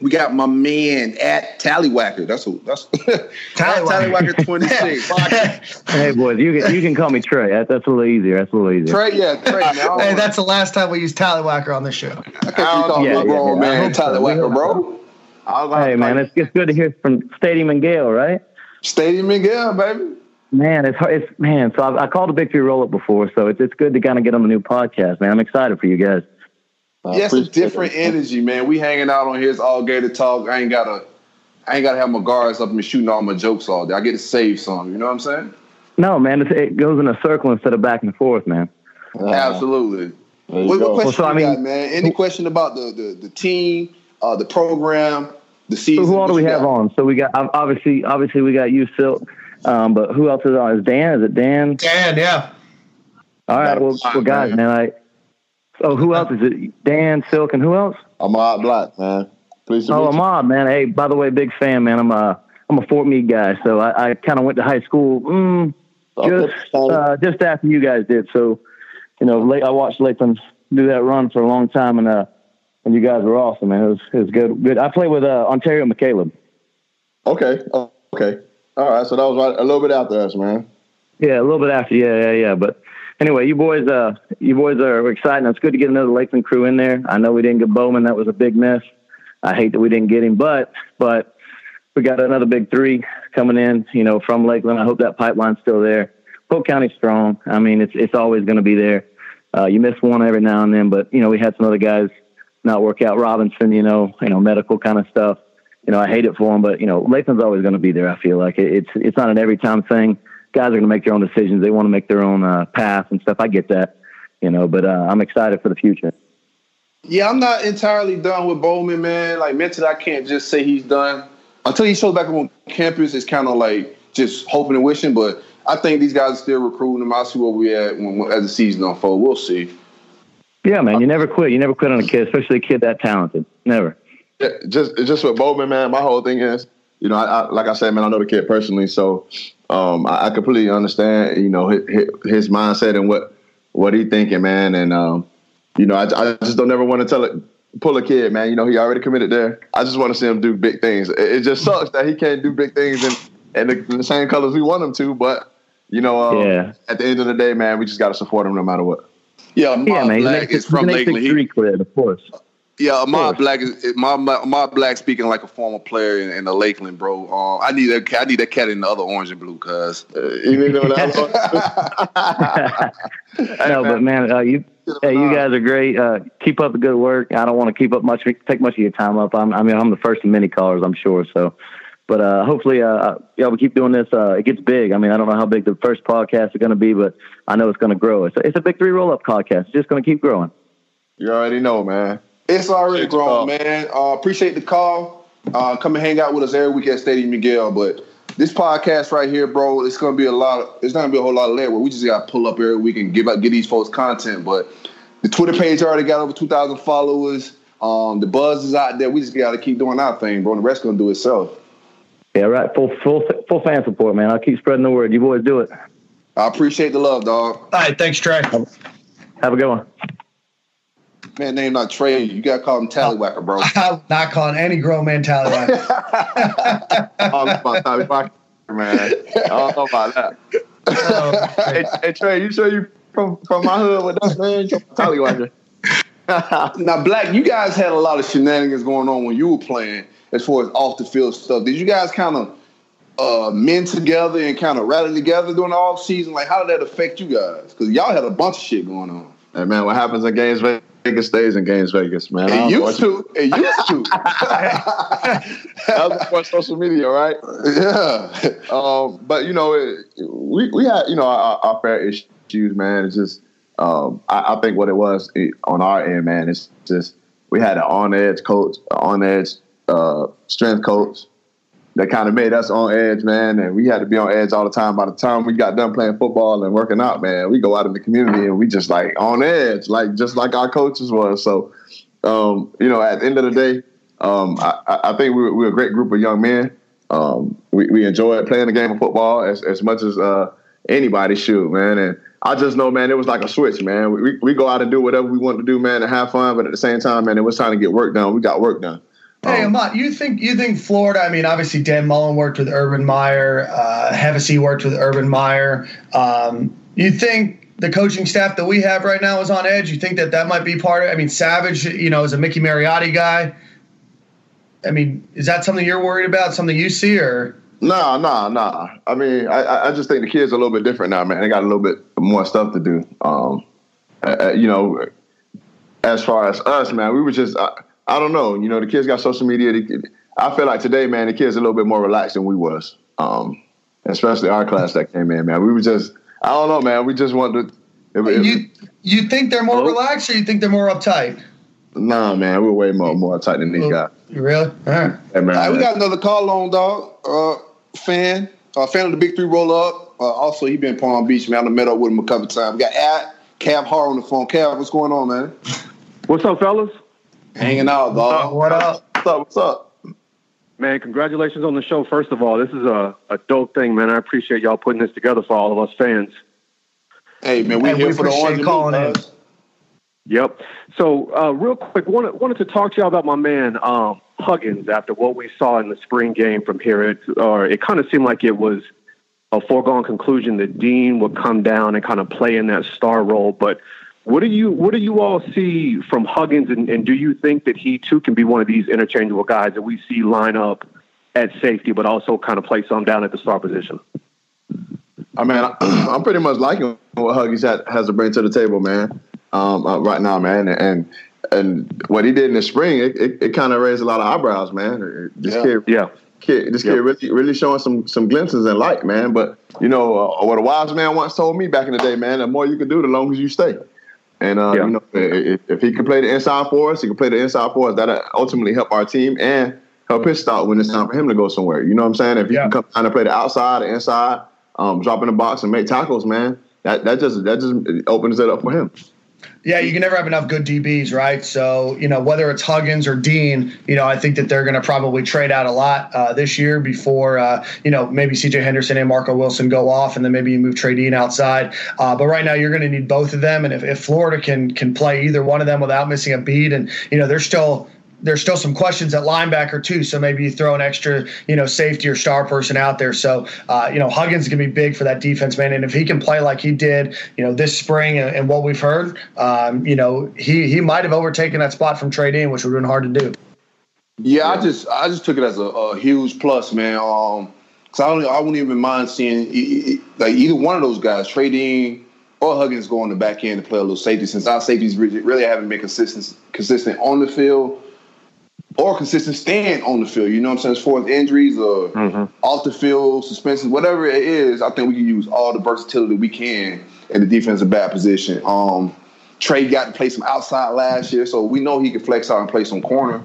We got my man at Tallywhacker. That's who. That's Tallywhacker twenty six. hey boys, you can you can call me Trey. That, that's a little easier. That's a little easier. Trey, yeah, Trey. Now, hey, that's the last time we used Tallywhacker on the show. I can't call yeah, yeah, man. Tallywhacker, bro. Hey man, it's, it's good to hear from Stadium and Gale, right? Stadium and Gale, baby. Man, it's hard. it's man. So I've, I called a victory roll up before, so it's it's good to kind of get on the new podcast, man. I'm excited for you guys. Yeah, it's a different it. energy, man. We hanging out on his all gator talk. I ain't gotta, I ain't gotta have my guards up and shooting all my jokes all day. I get to save some. You know what I'm saying? No, man. it goes in a circle instead of back and forth, man. Uh, Absolutely. What, what, question well, so, I mean, got, man? Any who, question about the the, the team, uh, the program, the season? So who all do we have got? on? So we got obviously, obviously we got you, Silkk. Um, but who else is on? Is Dan? Is it Dan? Dan, yeah. All right, well, well, guys, man, I Oh, who else is it? Dan Silkk and who else? Ahmad Black, man. Please. Oh, Ahmad, man. Hey, by the way, big fan, man. I'm uh, I'm a Fort Meade guy, so I, I kind of went to high school mm, just uh, just after you guys did. So, you know, late, I watched Lakeland do that run for a long time, and uh, and you guys were awesome, man. It was it was good. Good. I played with uh, Onterio McCalebb. Okay. Okay. All right. So that was right, a little bit after us, man. Yeah, a little bit after. Yeah, yeah, yeah. But anyway, you boys, uh, you boys are exciting. It's good to get another Lakeland crew in there. I know we didn't get Bowman. That was a big miss. I hate that we didn't get him, but but we got another big three coming in. You know, from Lakeland. I hope that pipeline's still there. Polk County's strong. I mean, it's it's always going to be there. Uh, you miss one every now and then, but you know, we had some other guys not work out. Robinson, you know, you know, medical kind of stuff. You know, I hate it for him, but you know, Lakeland's always going to be there. I feel like it's it's not an every time thing. Guys are going to make their own decisions. They want to make their own uh, path and stuff. I get that, you know, but uh, I'm excited for the future. Yeah, I'm not entirely done with Bowman, man. Like mentally, I can't just say he's done until he shows back up on campus. It's kind of like just hoping and wishing. But I think these guys are still recruiting him. I'll see where we at when, as the season unfolds. We'll see. Yeah, man, you never quit. You never quit on a kid, especially a kid that talented. Never. Yeah, just just with Bowman, man. My whole thing is, you know, I, I, like I said, man, I know the kid personally, so um, I, I, completely understand, you know, his, his, mindset and what what he thinking, man. And um, you know, I, I just don't ever want to tell it, pull a kid, man. You know, he already committed there. I just want to see him do big things. It, it just sucks that he can't do big things in, in, the, in the same colors we want him to, but you know, um, yeah. at the end of the day, man, we just got to support him no matter what. Yeah, Ahmad yeah, man. Black is from Lakeland. He, clear, of course. Yeah, Ahmad Black is my my Black speaking like a former player in, in the Lakeland, bro. Uh, I need that I need that cat in the other orange and blue, cuz. Uh, you know no, but man, uh, you hey, you guys are great. Uh, keep up the good work. I don't want to keep up much take much of your time up. I'm, I mean, I'm the first of many callers, I'm sure. So but uh, hopefully, uh, uh, yeah, we keep doing this. Uh, it gets big. I mean, I don't know how big the first podcast is going to be, but I know it's going to grow. It's a, it's a big three roll up podcast. It's just going to keep growing. You already know, man. It's already grown, man. Uh, appreciate the call. Uh, come and hang out with us every week at Stadium and Gale. But this podcast right here, bro, it's going to be a lot. Of, it's not going to be a whole lot of labor. We just got to pull up every week and give out, get these folks content. But the Twitter page already got over two thousand followers. Um, the buzz is out there. We just got to keep doing our thing, bro. And the rest going to do itself. Yeah, right. Full full full fan support, man. I'll keep spreading the word. You boys do it. I appreciate the love, dog. All right, thanks, Trey. Have a good one. Man, name not Trey. You got to call him Tallywhacker, bro. I'm not calling any grown man Tallywhacker. I'm about Tallywhacker, man. I don't know about that. Oh, hey, hey, Trey, you sure you from from my hood with that man? Tallywhacker. now, Black, you guys had a lot of shenanigans going on when you were playing as far as off the field stuff. Did you guys kind of uh, men together and kind of rally together during the off season? Like, how did that affect you guys? Because y'all had a bunch of shit going on. Hey man, what happens in Games Vegas stays in Games Vegas, man. It used to. It used to. that was before social media, right? Yeah. Um, but you know, it, we we had you know our, our fair issues, man. It's just um, I, I, think what it was on our end, man. It's just we had an on edge coach, on edge uh, strength coach that kind of made us on edge, man. And we had to be on edge all the time. By the time we got done playing football and working out, man, we go out in the community and we just like on edge, like just like our coaches was. So, um, you know, at the end of the day, um, I, I, think we were, we a great group of young men. Um, we, we playing the game of football as, as much as uh, anybody should, man. And I just know, man, it was like a switch, man. We, we go out and do whatever we want to do, man, and have fun. But at the same time, man, it was time to get work done. We got work done. Hey, um, Ahmad, you think you think Florida? I mean, obviously Dan Mullen worked with Urban Meyer, uh, Hevesy worked with Urban Meyer. Um, you think the coaching staff that we have right now is on edge? You think that that might be part of? I mean, Savage, you know, is a Mickey Marotti guy. I mean, is that something you're worried about? Something you see, or? Nah, nah, nah. I mean, I, I just think the kids are a little bit different now, man. They got a little bit more stuff to do. Um, uh, you know, as far as us, man, we were just. Uh, I don't know. You know, the kids got social media. I feel like today, man, the kids are a little bit more relaxed than we was. Um, especially our class that came in, man. We were just, I don't know, man. We just wanted to. It, it, you you think they're more relaxed, or you think they're more uptight? Nah, man, we're way more more uptight than these guys. Really? All right. Hey, man, All right we got another call on, dog. Uh, fan, uh, fan of the Big Three Roll Up. Uh, also, he been Palm Beach, man. I met up with him a couple times. We got at Cav Har on the phone. Cav, what's going on, man? What's up, fellas? Hanging out, dog. What up? What's up? What's up? Man, congratulations on the show. First of all, this is a, a dope thing, man. I appreciate y'all putting this together for all of us fans. Hey, man, we Hey, here we for the appreciate orange calling blue, in. Yep. So, uh, real quick, wanted, wanted to talk to y'all about my man um, Huggins after what we saw in the spring game from here. It, or it kind of seemed like it was a foregone conclusion that Dean would come down and kind of play in that star role. But what do you what do you all see from Huggins, and, and do you think that he too can be one of these interchangeable guys that we see line up at safety, but also kind of play some down at the star position? I mean, I, I'm pretty much liking what Huggins had, has to bring to the table, man. Um, uh, right now, man, and and what he did in the spring, it, it, it kind of raised a lot of eyebrows, man. This Yeah. kid, Yeah. kid, this Yeah. kid really really showing some some glimpses in light, man. But you know uh, what a wise man once told me back in the day, man. The more you can do, the longer you stay. And uh, Yeah. you know, if, if he can play the inside for us, he can play the inside for us. That'll ultimately help our team and help his start when it's time for him to go somewhere. You know what I'm saying? If he Yeah. can come down and play the outside, the inside, um, drop in the box and make tackles, man, that that just that just opens it up for him. Yeah, you can never have enough good DBs, right? So, you know, whether it's Huggins or Dean, you know, I think that they're going to probably trade out a lot uh, this year before, uh, you know, maybe CJ Henderson and Marco Wilson go off, and then maybe you move Trey Dean outside. Uh, but right now, you're going to need both of them, and if, if Florida can can play either one of them without missing a beat, and you know, they're still there's still some questions at linebacker too. So maybe you throw an extra, you know, safety or star person out there. So uh, you know, Huggins gonna be big for that defense, man. And if he can play like he did, you know, this spring and, and what we've heard, um, you know, he he might have overtaken that spot from Dean, which would have been hard to do. Yeah, I just I just took it as a, a huge plus, man. Um, cause I don't I wouldn't even mind seeing like either one of those guys, Dean or Huggins, go on the back end to play a little safety since our safeties really, really haven't been consistent consistent on the field or consistent stand on the field. You know what I'm saying? As far as injuries or Mhm. off the field suspensions, whatever it is, I think we can use all the versatility we can in the defensive back position. Um, Trey got to play some outside last year, so we know he can flex out and play some corner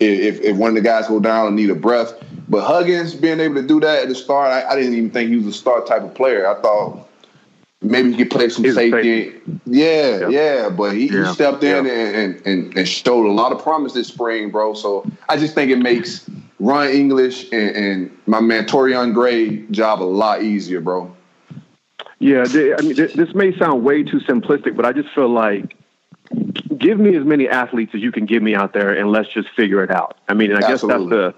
if, if one of the guys go down and need a breath. But Huggins being able to do that at the start, I, I didn't even think he was a start type of player. I thought maybe he could play some He's safety. Yeah, Yeah. yeah, but he, Yeah. he stepped in Yeah. and, and, and, showed a lot of promise this spring, bro. So I just think it makes Ron English and, and my man Torian Gray job a lot easier, bro. Yeah, I mean, this may sound way too simplistic, but I just feel like give me as many athletes as you can give me out there, and let's just figure it out. I mean, I Absolutely. guess that's the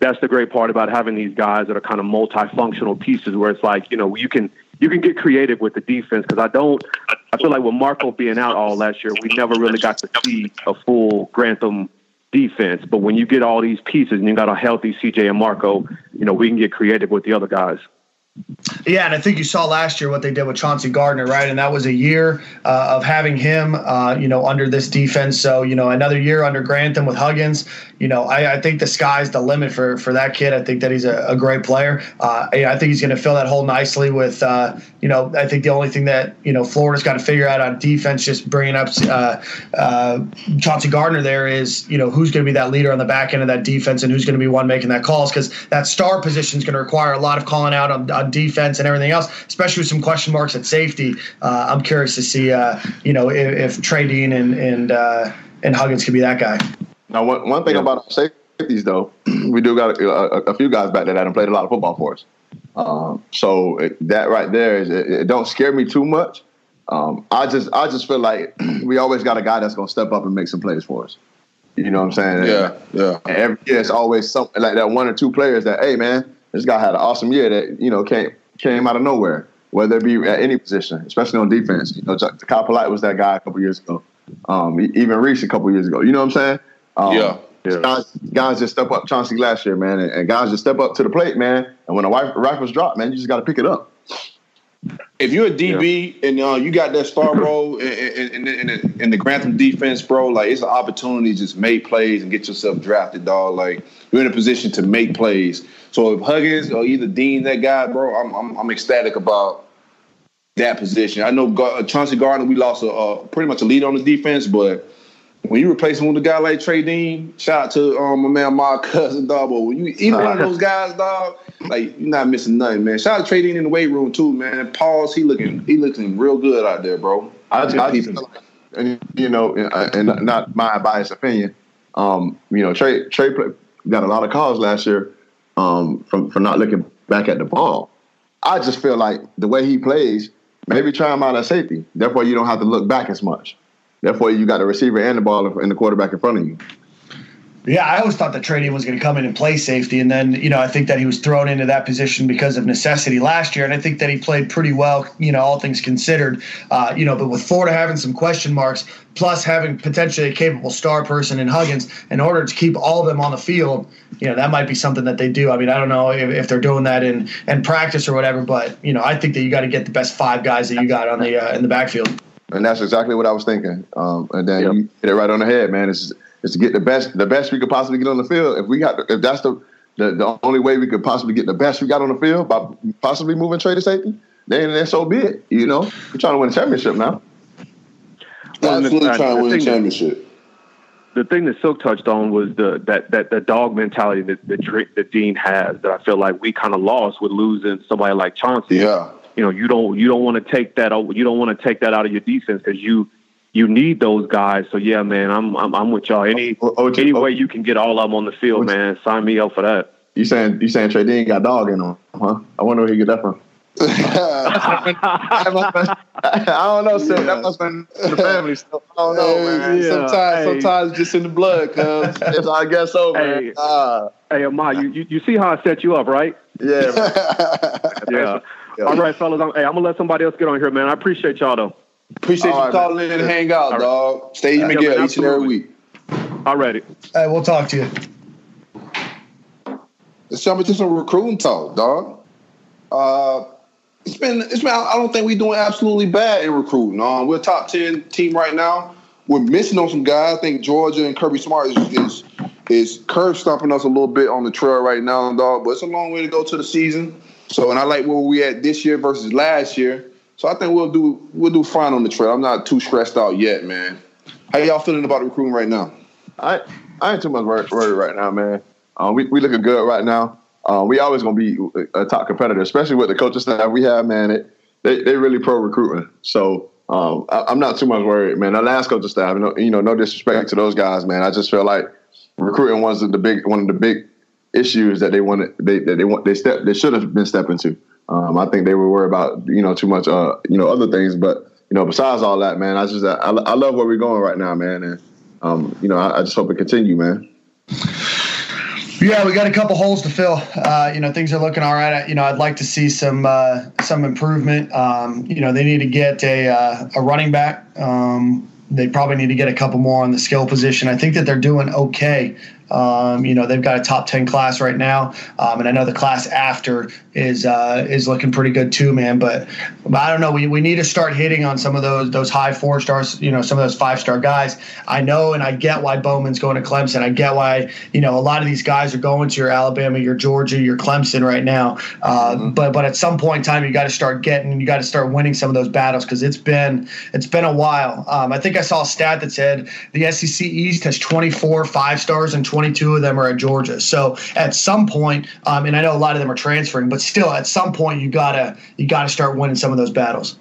that's the great part about having these guys that are kind of multifunctional pieces, where it's like you know you can you can get creative with the defense because I don't. I feel like with Marco being out all last year, we never really got to see a full Grantham defense. But when you get all these pieces and you got a healthy CJ and Marco, you know we can get creative with the other guys. Yeah, and I think you saw last year what they did with Chauncey Gardner, right? And that was a year uh, of having him, uh, you know, under this defense. So, you know, another year under Grantham with Huggins. You know, I, I think the sky's the limit for for that kid. I think that he's a, a great player. Uh, I think he's going to fill that hole nicely with, uh, you know, I think the only thing that you know Florida's got to figure out on defense, just bringing up uh, uh, Chauncey Gardner there is, you know, who's going to be that leader on the back end of that defense and who's going to be one making that calls because that star position is going to require a lot of calling out on, on defense and everything else, especially with some question marks at safety. Uh, I'm curious to see, uh, you know, if, if Trey Dean and and and Huggins could be that guy. Now, one, one thing Yeah. about our safeties, though, we do got a, a, a few guys back there that have played a lot of football for us. Um, so it, that right there is it, it don't scare me too much. Um, I just I just feel like we always got a guy that's gonna step up and make some plays for us. You know what I'm saying? Yeah, yeah. And every year it's always something like that one or two players that, hey man, this guy had an awesome year that, you know, came came out of nowhere, whether it be at any position, especially on defense. You know, Kyle Polite was that guy a couple years ago. Um, even Reese a couple years ago. You know what I'm saying? Um, Yeah. Yeah. Guys, guys just step up Chauncey last year, man, and, and guys just step up to the plate, man. And when the wi- rifles drop, man, you just got to pick it up. If you're a DB and uh, you got that star role in, in, in, in, in the Grantham defense, bro, like it's an opportunity to just make plays and get yourself drafted, dog. Like you're in a position to make plays. So if Huggins or either Dean, that guy, bro, I'm I'm, I'm ecstatic about that position. I know Gar- Chauncey Gardner, we lost a, a pretty much a lead on the defense, but when you replace him with a guy like Trey Dean, shout out to um, my man, my cousin, dog. But when you either one of those guys, dog, like you're not missing nothing, man. Shout out to Trey Dean in the weight room too, man. And Pauls, he looking, he looking real good out there, bro. I, I Good just defense. feel like, and you know, and, and not my biased opinion, um, you know, Trey Trey play, got a lot of calls last year um, from for not looking back at the ball. I just feel like the way he plays, maybe try him out at safety. Therefore, you don't have to look back as much. Therefore, you got the receiver and the ball and the quarterback in front of you. Yeah, I always thought that Trey was going to come in and play safety, and then you know I think that he was thrown into that position because of necessity last year, and I think that he played pretty well, you know, all things considered. Uh, you know, but with Florida having some question marks, plus having potentially a capable star person in Huggins, in order to keep all of them on the field, you know, that might be something that they do. I mean, I don't know if, if they're doing that in in practice or whatever, but you know, I think that you got to get the best five guys that you got on the uh, in the backfield. And that's exactly what I was thinking. Um, and then yep. you hit it right on the head, man. It's is to get the best the best we could possibly get on the field. If we got if that's the the, the only way we could possibly get the best we got on the field by possibly moving Trey to safety, then, then so be it. You know, we're trying to win a championship now. Absolutely trying to win a championship. The thing that Silkk touched on was the that that the dog mentality that that, that Dean has that I feel like we kind of lost with losing somebody like Chauncey. Yeah, you know, you don't you don't want to take that you don't want to take that out of your defense because you you need those guys. So yeah, man, I'm I'm, I'm with y'all. Any OG, any way you can get all of them on the field, man, sign me up for that. You saying you saying Trey Dean got dog in him, huh? I wonder where he get that from. I don't know, sir. That must have been the family stuff. I don't know, man. Yeah. Sometimes, hey. sometimes just in the blood, cuz. I guess so, man. Hey, uh, hey Ahmad, you, you you see how I set you up, right? Yeah. yeah. Yeah. All right, fellas. I'm, hey, I'm gonna let somebody else get on here, man. I appreciate y'all though. Appreciate All you right, calling man. in and hang out, All dog. Right. Stay yeah, Miguel each and every week. All righty. Hey, we'll talk to you. Let's jump into some recruiting talk, dog. Uh, it's been it's been. I don't think we're doing absolutely bad in recruiting. Um, we're a top ten team right now. We're missing on some guys. I think Georgia and Kirby Smart is is, is curve stomping us a little bit on the trail right now, dog. But it's a long way to go to the season. So, and I like where we at this year versus last year. So I think we'll do we'll do fine on the trail. I'm not too stressed out yet, man. How y'all feeling about recruiting right now? I I ain't too much worried, right now, man. Um, we we looking good right now. Um, we always gonna be a top competitor, especially with the coaching staff we have, man. It, they they really pro recruiting. So um, I, am not too much worried, man. The last coaching staff, you know, you know, no disrespect to those guys, man. I just feel like recruiting was the big one of the big issues that they wanted they they want they step they should have been stepping to. Um, I think they were worried about you know too much uh, you know other things, but you know besides all that, man, I just I, I love where we're going right now, man, and um, you know I, I, just hope it continue, man. Yeah, we got a couple holes to fill. Uh, you know, things are looking all right. You know, I'd like to see some uh, some improvement. Um, you know, they need to get a uh, a running back. Um, they probably need to get a couple more on the skill position. I think that they're doing okay. Um, you know, they've got a top ten class right now, um, and I know the class after is uh, is looking pretty good too, man. But, but I don't know. We, we need to start hitting on some of those those high four stars. You know, some of those five star guys. I know, and I get why Bowman's going to Clemson. I get why you know a lot of these guys are going to your Alabama, your Georgia, your Clemson right now. Uh, mm-hmm. But but at some point in time, you got to start getting, you got to start winning some of those battles because it's been it's been a while. Um, I think I saw a stat that said the SEC East has 24 five stars and 20 22 of them are at Georgia. So at some point, um, and I know a lot of them are transferring, but still, at some point, you gotta you gotta start winning some of those battles.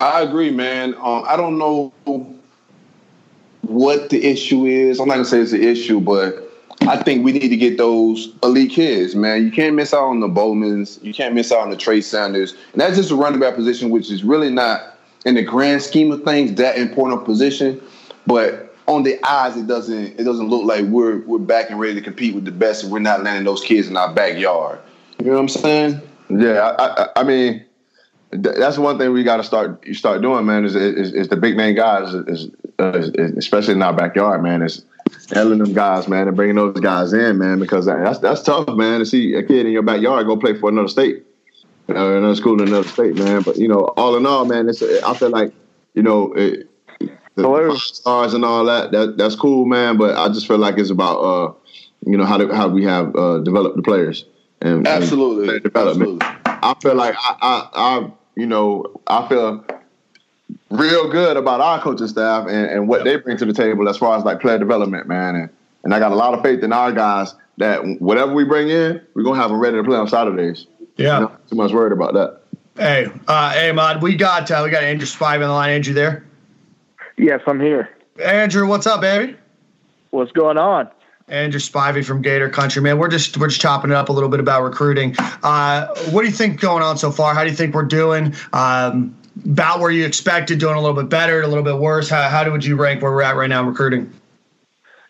I agree, man. Um, I don't know what the issue is. I'm not gonna say it's an issue, but I think we need to get those elite kids, man. You can't miss out on the Bowmans. You can't miss out on the Trey Sanders. And that's just a running back position, which is really not, in the grand scheme of things, that important position. But on the eyes, it doesn't it doesn't look like we're we're back and ready to compete with the best, and we're not landing those kids in our backyard. You know what I'm saying? Yeah, I, I, I mean, that's one thing we got to start you start doing, man. Is is, is the big name guys, is, is, especially in our backyard, man. Is handling them guys, man, and bringing those guys in, man, because that's that's tough, man, to see a kid in your backyard go play for another state, uh, another school in another state, man. But you know, all in all, man, it's I feel like you know. It, the stars and all that. That that's cool, man. But I just feel like it's about uh, you know how to, how we have uh, developed the players and absolutely and development. Absolutely. I feel like I, I, I you know I feel real good about our coaching staff and, and what they bring to the table as far as like player development, man. And and I got a lot of faith in our guys that whatever we bring in, we're gonna have them ready to play on Saturdays. Yeah, Not too much worried about that. Hey, uh, hey, Mod, we got uh, we got Andrew Spivey on the line. Andrew, there. Yes, I'm here. Andrew, what's up, baby? What's going on? Andrew Spivey from Gator Country, man. We're just we're just chopping it up a little bit about recruiting. Uh, what do you think going on so far? How do you think we're doing? Um, about where you expected, doing a little bit better, a little bit worse. How how would you rank where we're at right now in recruiting?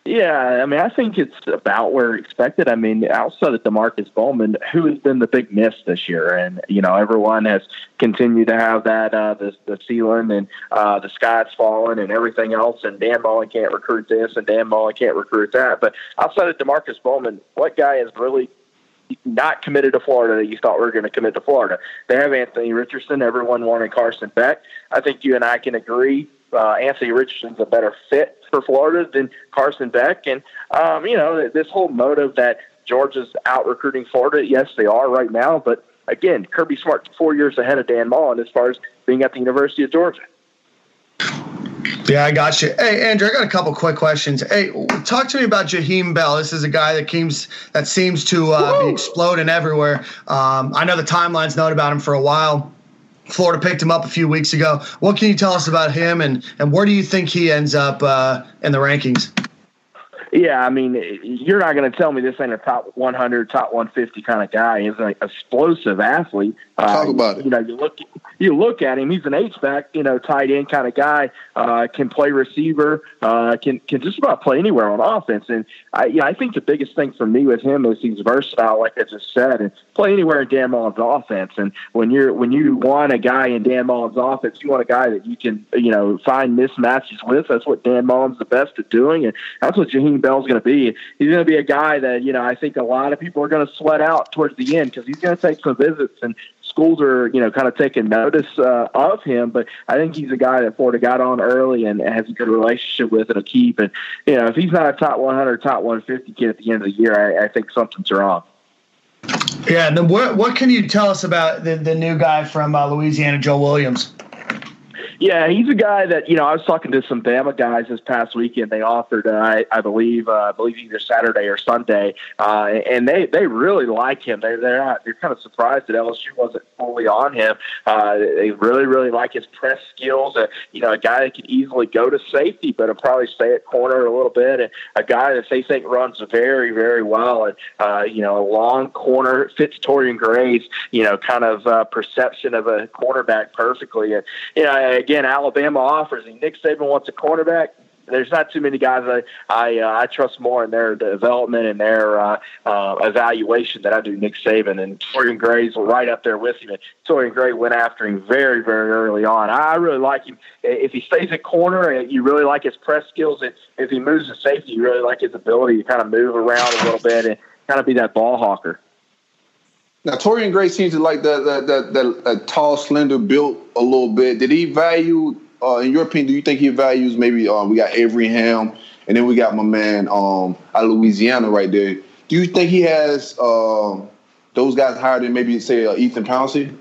Yeah, I mean, I think it's about where expected. I mean, outside of Demarcus Bowman, who has been the big miss this year, and you know, everyone has continued to have that uh, the the ceiling and uh, the sky's falling and everything else, and Dan Mullen can't recruit this, and Dan Mullen can't recruit that. But outside of Demarcus Bowman, what guy is really not committed to Florida that you thought we were going to commit to Florida? They have Anthony Richardson. Everyone wanted Carson Beck. I think you and I can agree. Uh, Anthony Richardson's a better fit for Florida than Carson Beck. And, um, you know, this whole motive that Georgia's out recruiting Florida, yes, they are right now. But again, Kirby Smart four years ahead of Dan Mullen as far as being at the University of Georgia. Yeah, I got you. Hey, Andrew, I got a couple quick questions. Hey, talk to me about Jaheim Bell. This is a guy that seems that seems to uh, be exploding everywhere. Um, I know the timeline's known about him for a while. Florida picked him up a few weeks ago. What can you tell us about him, and and where do you think he ends up uh, in the rankings? Yeah, I mean, you're not going to tell me this ain't a top 100, top 150 kind of guy. He's an explosive athlete. Talk uh, about it. You know, you look you look at him, he's an H back, you know, tight end kind of guy. Uh, can play receiver. Uh, can can just about play anywhere on offense. And I, yeah, I think the biggest thing for me with him is he's versatile, like I just said, and play anywhere in Dan Mullen's offense. And when you're when you want a guy in Dan Mullen's offense, you want a guy that you can you know find mismatches with. That's what Dan Mullen's the best at doing, and that's what Jaheim Bell's going to be. He's going to be a guy that you know I think a lot of people are going to sweat out towards the end because he's going to take some visits and schools are, you know, kind of taking notice uh, of him. But I think he's a guy that Florida got on early and has a good relationship with and a keep. And, you know, if he's not a top 100, top 150 kid at the end of the year, I, I think something's wrong. Yeah. And then what, what can you tell us about the, the new guy from uh, Louisiana, Joe Williams? Yeah, he's a guy that you know. I was talking to some Bama guys this past weekend. They offered, uh, I, I believe, uh, I believe either Saturday or Sunday, uh, and they they really like him. They they're not, they're kind of surprised that LSU wasn't fully on him. Uh, they really really like his press skills. Uh, you know, a guy that could easily go to safety, but will probably stay at corner a little bit, and a guy that they think runs very very well. And uh, you know, a long corner fits Torian Gray's you know kind of uh, perception of a cornerback perfectly. And you know again, Alabama offers. And Nick Saban wants a cornerback. There's not too many guys I I, uh, I trust more in their development and their uh, uh, evaluation than I do Nick Saban. And Torian Gray's right up there with him. And Torian Gray went after him very very early on. I really like him. If he stays at corner, you really like his press skills. And if he moves to safety, you really like his ability to kind of move around a little bit and kind of be that ball hawker. Now, Torian Gray seems to like that that, that, that tall, slender built a little bit. Did he value, uh, in your opinion, do you think he values maybe um, we got Avery Ham and then we got my man um, out of Louisiana right there. Do you think he has uh, those guys higher than maybe say uh, Ethan Pouncey?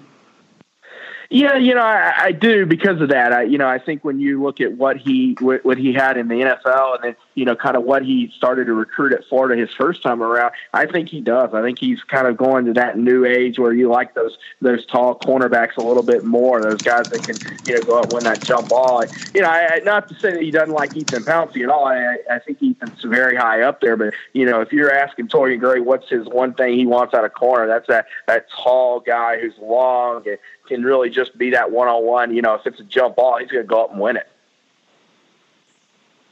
Yeah, you know, I, I do because of that. I, you know, I think when you look at what he what, what he had in the NFL, and then you know, kind of what he started to recruit at Florida his first time around, I think he does. I think he's kind of going to that new age where you like those those tall cornerbacks a little bit more. Those guys that can you know go up win that jump ball. You know, I, not to say that he doesn't like Ethan Pouncey at all. I, I think Ethan's very high up there, but you know, if you're asking Torian Gray what's his one thing he wants out of corner, that's that that tall guy who's long and can really just be that one on one. You know, if it's a jump ball, he's going to go up and win it.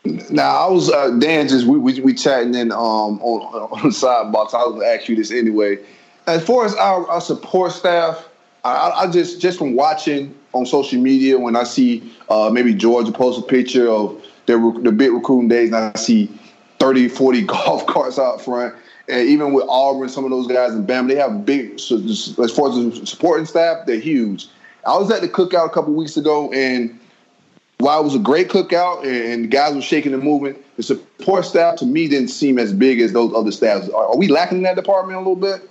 Now I was uh, Dan just we we, we chatting in um on, on the sidebar. So I was gonna ask you this anyway. As far as our, our support staff, I, I, just just from watching on social media when I see uh, maybe Georgia post a picture of their the big recruiting days, and I see 30, 40 golf carts out front and even with Auburn, some of those guys in Bama, they have big. So as far as the supporting staff, they're huge. I was at the cookout a couple weeks ago, and while it was a great cookout and the guys were shaking and moving, the support staff to me didn't seem as big as those other staffs. Are, are we lacking in that department a little bit?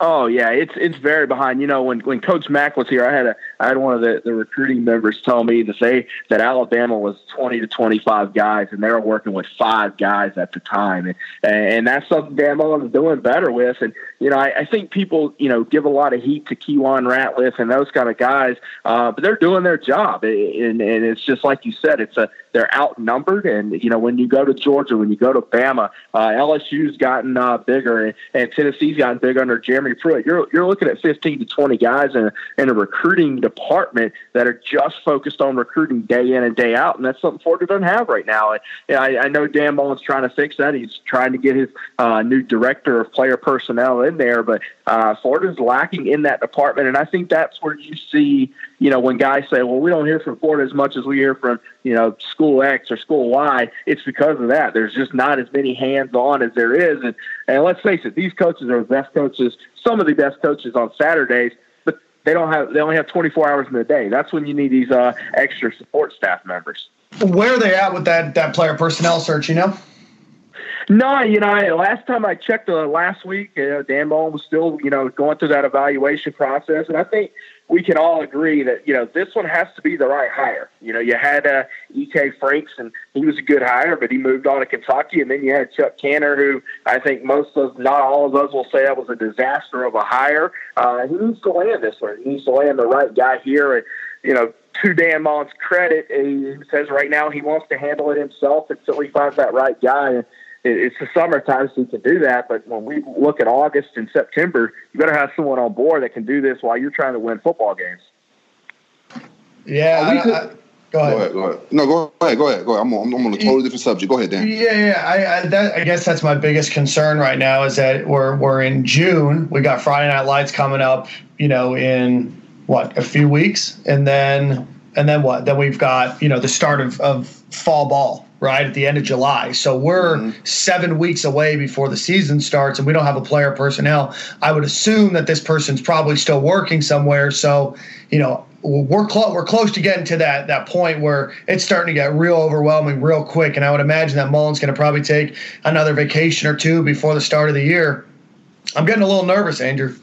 Oh yeah, it's it's very behind. You know, when when Coach Mack was here, I had a I had one of the, the recruiting members tell me to say that Alabama was 20 to 25 guys, and they were working with five guys at the time, and, and that's something Dan is doing better with. And you know, I, I think people you know give a lot of heat to Kewan Ratliff and those kind of guys, uh, but they're doing their job, and, and it's just like you said, it's a they're outnumbered, and you know when you go to Georgia, when you go to Bama, uh, LSU's gotten uh, bigger, and, and Tennessee's gotten bigger under Jeremy Pruitt. You're you're looking at 15 to 20 guys in, in a recruiting department that are just focused on recruiting day in and day out, and that's something Florida doesn't have right now. And I, I know Dan Mullen's trying to fix that. He's trying to get his uh, new director of player personnel in there, but uh, Florida's lacking in that department, and I think that's where you see, you know, when guys say, "Well, we don't hear from Florida as much as we hear from, you know, school X or school Y," it's because of that. There's just not as many hands on as there is, and and let's face it, these coaches are the best coaches, some of the best coaches on Saturdays, they don't have they only have 24 hours in the day. That's when you need these uh, extra support staff members. Where are they at with that that player personnel search? You know. No, you know, last time I checked uh, last week, uh, Dan Mullen was still, you know, going through that evaluation process, and I think we can all agree that you know this one has to be the right hire. You know, you had uh, E.K. Franks, and he was a good hire, but he moved on to Kentucky, and then you had Chuck Canner, who I think most of, not all of us, will say that was a disaster of a hire. Uh, he needs to land this one. He needs to land the right guy here, and you know, to Dan Mullen's credit, he says right now he wants to handle it himself until he finds that right guy. And it's the summertime, so you can do that. But when we look at August and September, you better have someone on board that can do this while you're trying to win football games. Yeah. I, I, go, ahead. go ahead. Go ahead. No, go ahead. Go ahead. Go ahead. I'm on, I'm on a totally different subject. Go ahead, Dan. Yeah, yeah. I, I, that, I guess that's my biggest concern right now is that we're we're in June. We got Friday Night Lights coming up. You know, in what a few weeks, and then and then what? Then we've got you know the start of, of fall ball right at the end of July. So we're mm-hmm. seven weeks away before the season starts, and we don't have a player personnel. I would assume that this person's probably still working somewhere. So you know we're close we're close to getting to that that point where it's starting to get real overwhelming real quick. And I would imagine that Mullen's going to probably take another vacation or two before the start of the year. I'm getting a little nervous, Andrew.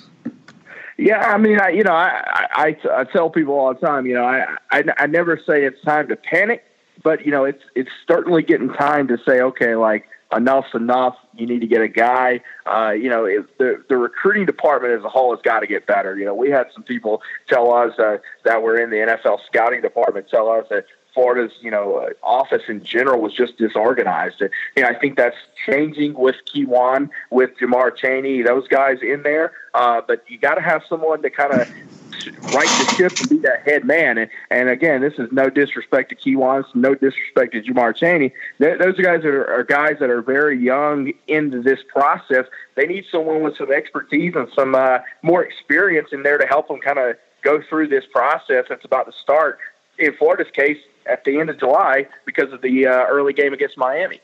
Yeah, I mean, I you know, I, I I tell people all the time, you know, I, I I never say it's time to panic, but you know, it's it's certainly getting time to say, okay, like enough's enough. You need to get a guy. Uh, you know, it, the the recruiting department as a whole has got to get better. You know, we had some people tell us uh, that were in the NFL scouting department tell us that Florida's, you know, uh, office in general was just disorganized. And, you know, I think that's changing with Kewan, with Jamar Chaney, those guys in there. Uh, but you got to have someone to kind of right the ship and be that head man. And, and again, this is no disrespect to Kewan, no disrespect to Jamar Chaney. those guys are, are guys that are very young into this process. They need someone with some expertise and some uh, more experience in there to help them kind of go through this process that's about to start. In Florida's case, at the end of July because of the uh, early game against Miami.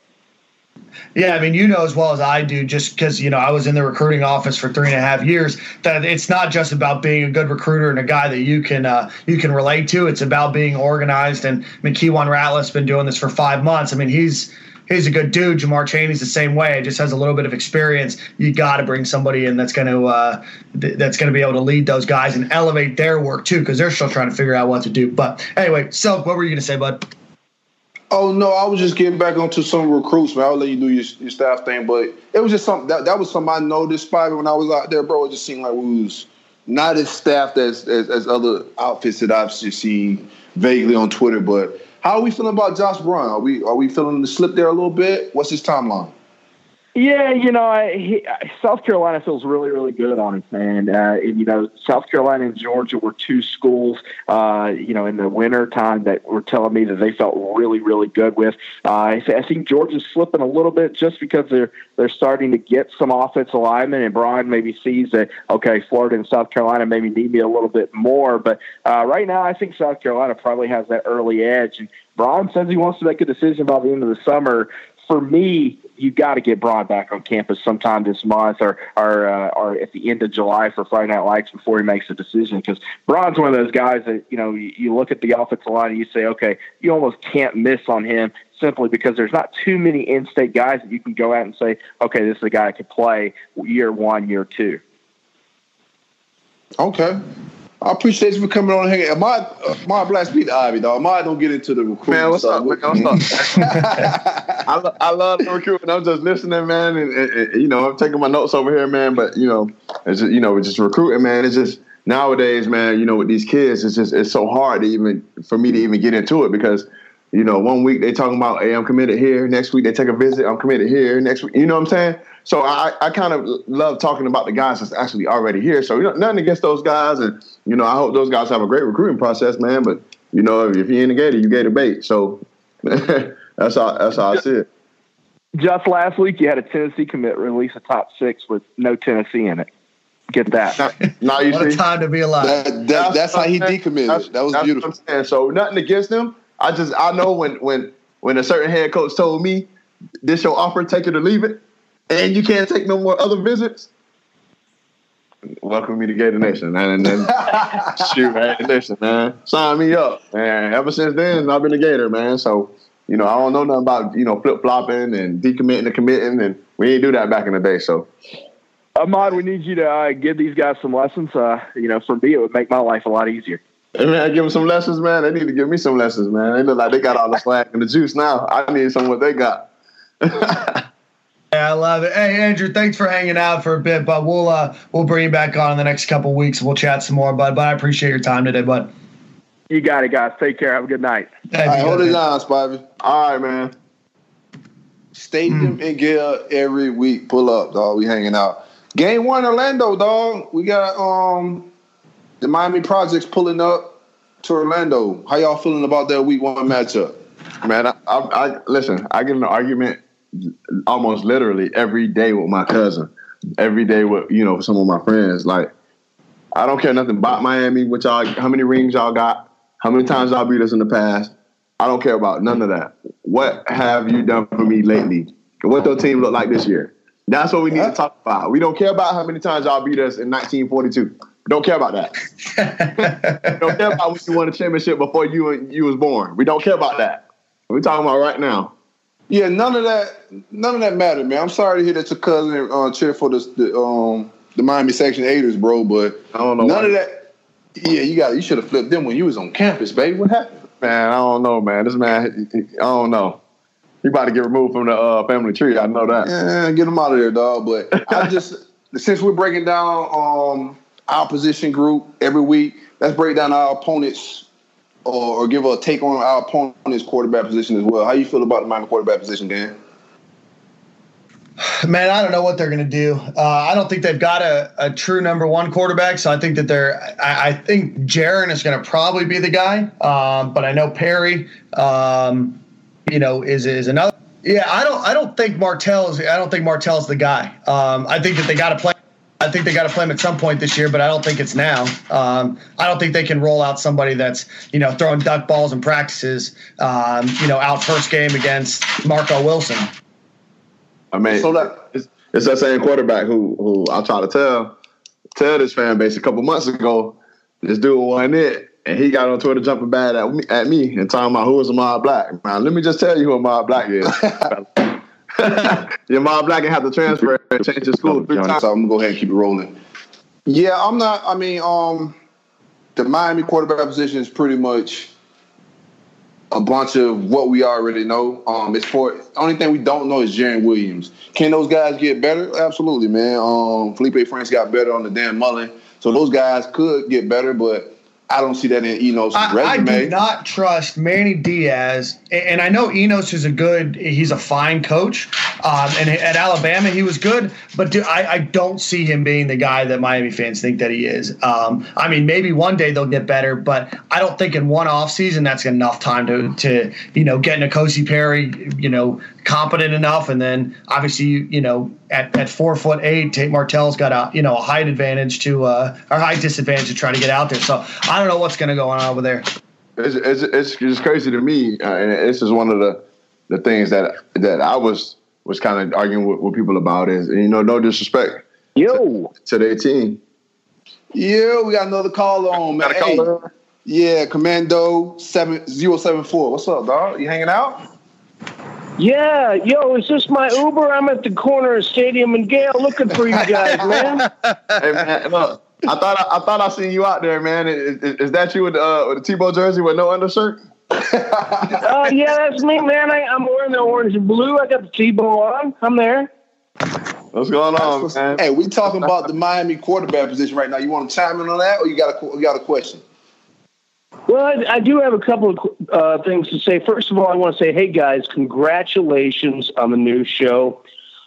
Yeah, I mean, you know as well as I do, just because you know I was in the recruiting office for three and a half years, that it's not just about being a good recruiter and a guy that you can uh, you can relate to. It's about being organized. And I mean, Kewan Ratliff's been doing this for five months. I mean, he's he's a good dude. Jamar Chaney's the same way. Just has a little bit of experience. You got to bring somebody in that's going to uh, th- that's going to be able to lead those guys and elevate their work too, because they're still trying to figure out what to do. But anyway, so what were you going to say, bud? Oh no, I was just getting back onto some recruits, man. I'll let you do your, your staff thing, but it was just something that, that was something I noticed probably when I was out there, bro. It just seemed like we was not as staffed as as, as other outfits that I've just seen vaguely on Twitter, but how are we feeling about Josh Braun? Are we are we feeling the slip there a little bit? What's his timeline? Yeah, you know, I, he, South Carolina feels really, really good on him, and, uh, and you know, South Carolina and Georgia were two schools, uh, you know, in the winter time that were telling me that they felt really, really good with. Uh, I, think Georgia's slipping a little bit just because they're they're starting to get some offensive alignment, and Braun maybe sees that okay, Florida and South Carolina maybe need me a little bit more, but uh, right now I think South Carolina probably has that early edge, and Braun says he wants to make a decision by the end of the summer. For me, you got to get Braun back on campus sometime this month or or, uh, or at the end of July for Friday Night Lights before he makes a decision. Because Braun's one of those guys that you know you, you look at the offensive line and you say, okay, you almost can't miss on him simply because there's not too many in-state guys that you can go out and say, okay, this is a guy that could play year one, year two. Okay. I appreciate you for coming on hanging. My my Black Spivey dog. My don't get into the recruiting. Man, what's up? Man, what's up? I, lo- I love the recruiting. I'm just listening, man, and, and- and, you know I'm taking my notes over here, man. But you know, it's just, you know it's just recruiting, man. It's just nowadays, man. You know, with these kids, it's just it's so hard to even for me to even get into it because you know one week they talking about, hey, I'm committed here. Next week they take a visit, I'm committed here. Next week, you know what I'm saying? So I, I kind of love talking about the guys that's actually already here. So you know, nothing against those guys, and you know I hope those guys have a great recruiting process, man. But you know, if you ain't a gator, you gator bait. So that's how that's how I see it. Just last week, you had a Tennessee commit release a top six with no Tennessee in it. Get that. Now, now you What a see, time to be alive. That, that, that's how he what I'm saying. decommitted. That was that's beautiful. What I'm saying. So nothing against him. I just I know when when when a certain head coach told me this your offer, take it or leave it, and you can't take no more other visits. Welcome me to Gator Nation, man. And then shoot, man, listen, man, sign me up, man. Ever since then, I've been a Gator, man. So you know, I don't know nothing about you know flip flopping and decommitting and committing, and we didn't do that back in the day. So Ahmad, we need you to uh, give these guys some lessons. Uh, you know, for me, it would make my life a lot easier. Hey man, give them some lessons, man. They need to give me some lessons, man. They look like they got all the swag and the juice now. I need some of what they got. Yeah, I love it. Hey, Andrew, thanks for hanging out for a bit, but we'll uh, we'll bring you back on in the next couple weeks. We'll chat some more, bud. But I appreciate your time today, bud. You got it, guys. Take care. Have a good night. Hey, All right, hold it man. down, Spivey. all right, man. Stadium and Gale every week. Pull up, dog. We hanging out. Game one, Orlando, dog. We got um the Miami Projects pulling up to Orlando. How y'all feeling about that week one matchup? Man, I, I, I listen. I get in an argument almost literally every day with my cousin. Every day with you know some of my friends. Like I don't care nothing about Miami. What y'all? How many rings y'all got? How many times y'all beat us in the past? I don't care about none of that. What have you done for me lately? What your team look like this year? That's what we need to talk about. We don't care about how many times y'all beat us in 1942. Don't care about that. don't care about when you won a championship before you you was born. We don't care about that. We're talking about right now. Yeah, none of that. None of that mattered, man. I'm sorry to hear that your cousin uh, cheered for the, the um the Miami Section Eighters, bro. But I don't know. none why. of that. Yeah, you got. You should have flipped them when you was on campus, baby. What happened? Man, I don't know, man. This man, I don't know. He about to get removed from the uh, family tree. I know that. Yeah, get them out of there, dog. But I just since we're breaking down um our position group every week, let's break down our opponents or, or give a take on our opponent's quarterback position as well. How you feel about the Miami quarterback position, Dan? Man, I don't know what they're going to do. Uh, I don't think they've got a, a true number one quarterback. So I think that they're. I, I think Jarren is going to probably be the guy. Um, but I know Perry, um, you know, is is another. Yeah, I don't. I don't think Martell is. I don't think Martell's the guy. Um, I think that they got to play. I think they got to play him at some point this year, but I don't think it's now. Um, I don't think they can roll out somebody that's you know throwing duck balls in practices. Um, you know, out first game against Marco Wilson. I mean, So that- it's, it's that same quarterback who who I try to tell tell this fan base a couple months ago. This dude wasn't it, and he got on Twitter jumping bad at me, at me and talking about who is Ahmad Black. Man, let me just tell you who Ahmad Black is. Your Ahmad Black can have to transfer and change his school three So times. I'm gonna go ahead and keep it rolling. Yeah, I'm not. I mean, um, the Miami quarterback position is pretty much a bunch of what we already know. Um, it's for only thing we don't know is Jarren Williams. Can those guys get better? Absolutely, man. Um, Felipe Franks got better on the Dan Mullen, so those guys could get better, but I don't see that in Enos' I, I do not trust Manny Diaz, and I know Enos is a good, he's a fine coach, um, and at Alabama he was good, but do, I, I don't see him being the guy that Miami fans think that he is. Um, I mean, maybe one day they'll get better, but I don't think in one off season that's enough time to to you know get N'Kosi Perry, you know, competent enough, and then obviously you, you know at, at four foot eight, Tate Martell's got a you know a height advantage to uh, or height disadvantage to try to get out there. So I don't know what's going to go on over there. it's, it's, it's just crazy to me, uh, and this is one of the the things that that I was was kind of arguing with, with people about is you know no disrespect Yo, to their team. yeah, we got another call on, man. Got a caller? Hey, yeah, Commando seven zero seven four. What's up, dog? You hanging out? Yeah, yo, is this my Uber? I'm at the corner of Stadium and Gale looking for you guys, man. hey man, look, I thought I, I, thought I seen you out there, man. Is, is, is that you with, uh, with the Tebow jersey with no undershirt? uh, yeah, that's me, man. I, am wearing the orange and blue. I got the Tebow on. I'm there. What's going on, man? Hey, we talking about the Miami quarterback position right now. You want to chime in on that, or you got a you got a question? Well, I, I do have a couple of uh, things to say. First of all, I want to say, hey guys, congratulations on the new show.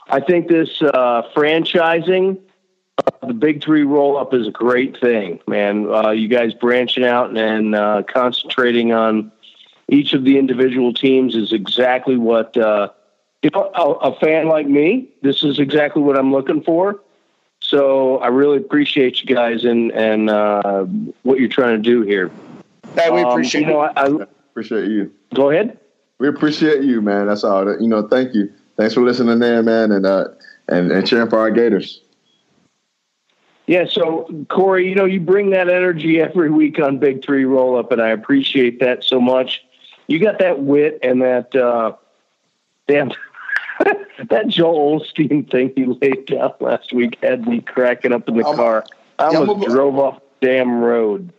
I think this uh, franchising, uh, the Big Three roll up is a great thing, man. Uh, you guys branching out and uh, concentrating on each of the individual teams is exactly what uh, you know. A, a, fan like me, this is exactly what I'm looking for. So I really appreciate you guys and and what you're trying to do here. Hey, we um, appreciate um, you. Know, I, I, appreciate you. Go ahead. We appreciate you, man. That's all. You know, thank you. Thanks for listening there, man, and uh, and and cheering for our Gators. Yeah, so Corey, you know, you bring that energy every week on Big Three Roll Up, and I appreciate that so much. You got that wit and that uh, damn that Joel Osteen thing you laid down last week had me cracking up in the car. I almost drove off the damn road.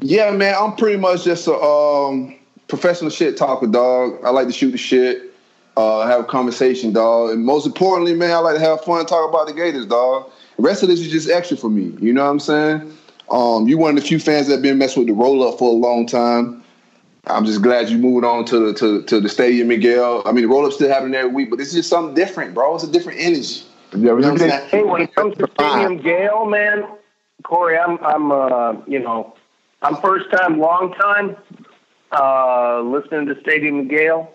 Yeah, man, I'm pretty much just a um, professional shit talker, dog. I like to shoot the shit, uh, have a conversation, dog, and most importantly, man, I like to have fun, talk about the Gators, dog. The rest of this is just extra for me. You know what I'm saying? Um, you one of the few fans that been messing with the roll up for a long time. I'm just glad you moved on to the to, to the stadium, Miguel. I mean, the roll up still happening every week, but this is just something different, bro. It's a different energy. Yeah, you know hey, when it comes to Stadium Gale, man, Corey, I'm I'm uh, you know I'm first time, long time uh, listening to Stadium Gale.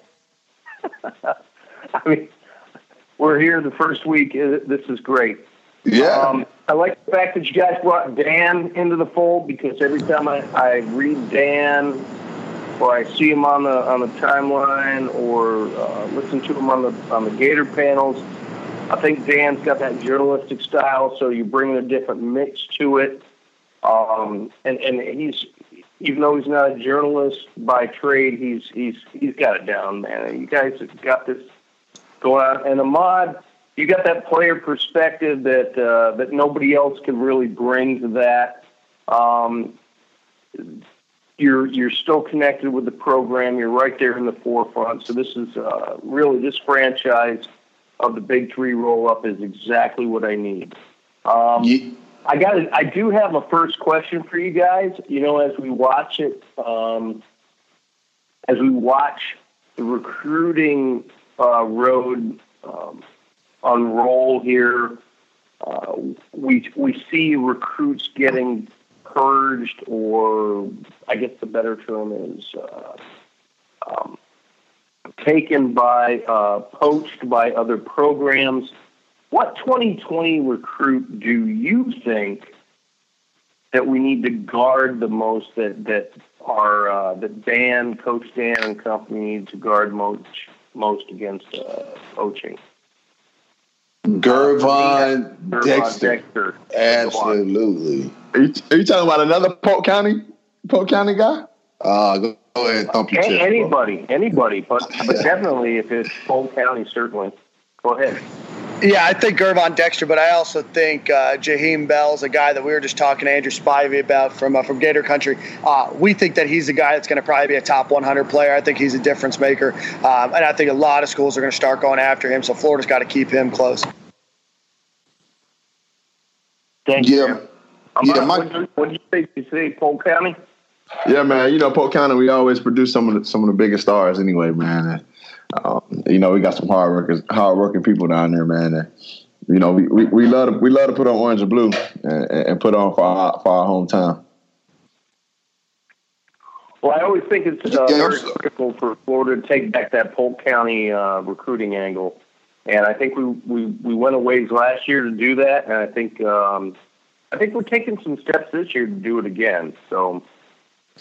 I mean, we're here the first week. This is great. Yeah. Um, I like the fact that you guys brought Dan into the fold because every time I, I read Dan or I see him on the on the timeline or uh, listen to him on the on the Gator panels, I think Dan's got that journalistic style. So you bring a different mix to it. Um, and and he's even though he's not a journalist by trade, he's he's he's got it down, man. You guys have got this going on. And Ahmad, you got that player perspective that uh, that nobody else can really bring to that. Um, you're you're still connected with the program. You're right there in the forefront. So this is uh, really this franchise of the Big Three roll up is exactly what I need. Um, yeah. I got. I do have a first question for you guys. You know, as we watch it, um, as we watch the recruiting uh, road um, unroll here, uh, we we see recruits getting purged, or I guess the better term is uh, um, taken by, uh, poached by other programs. What 2020 recruit do you think that we need to guard the most? That that are uh, that Dan, Coach Dan, and company need to guard most most against uh, poaching. Gervon, uh, Dexter. Dexter. Absolutely. Are you, are you, talking about another Polk County, Polk County guy? Uh, go, go ahead, thump your chest, Anybody, bro. anybody, but but definitely if it's Polk County, certainly. Go ahead. Yeah, I think Gervon Dexter, but I also think uh, Jaheim Bell's a guy that we were just talking to Andrew Spivey about from uh, from Gator Country. Uh, we think that he's a guy that's going to probably be a top 100 player. I think he's a difference maker, um, and I think a lot of schools are going to start going after him. So Florida's got to keep him close. Thank you. Yeah, yeah my, what do you think? You say Polk County? Yeah, man. You know, Polk County, we always produce some of the, some of the biggest stars anyway, man. Um, you know, we got some hard workers, hard working people down there, man. And, you know, we, we, we love to we love to put on orange and blue and, and put on for our for our hometown. Well, I always think it's uh, very critical for Florida to take back that Polk County uh, recruiting angle, and I think we, we we went a ways last year to do that, and I think um, I think we're taking some steps this year to do it again. So,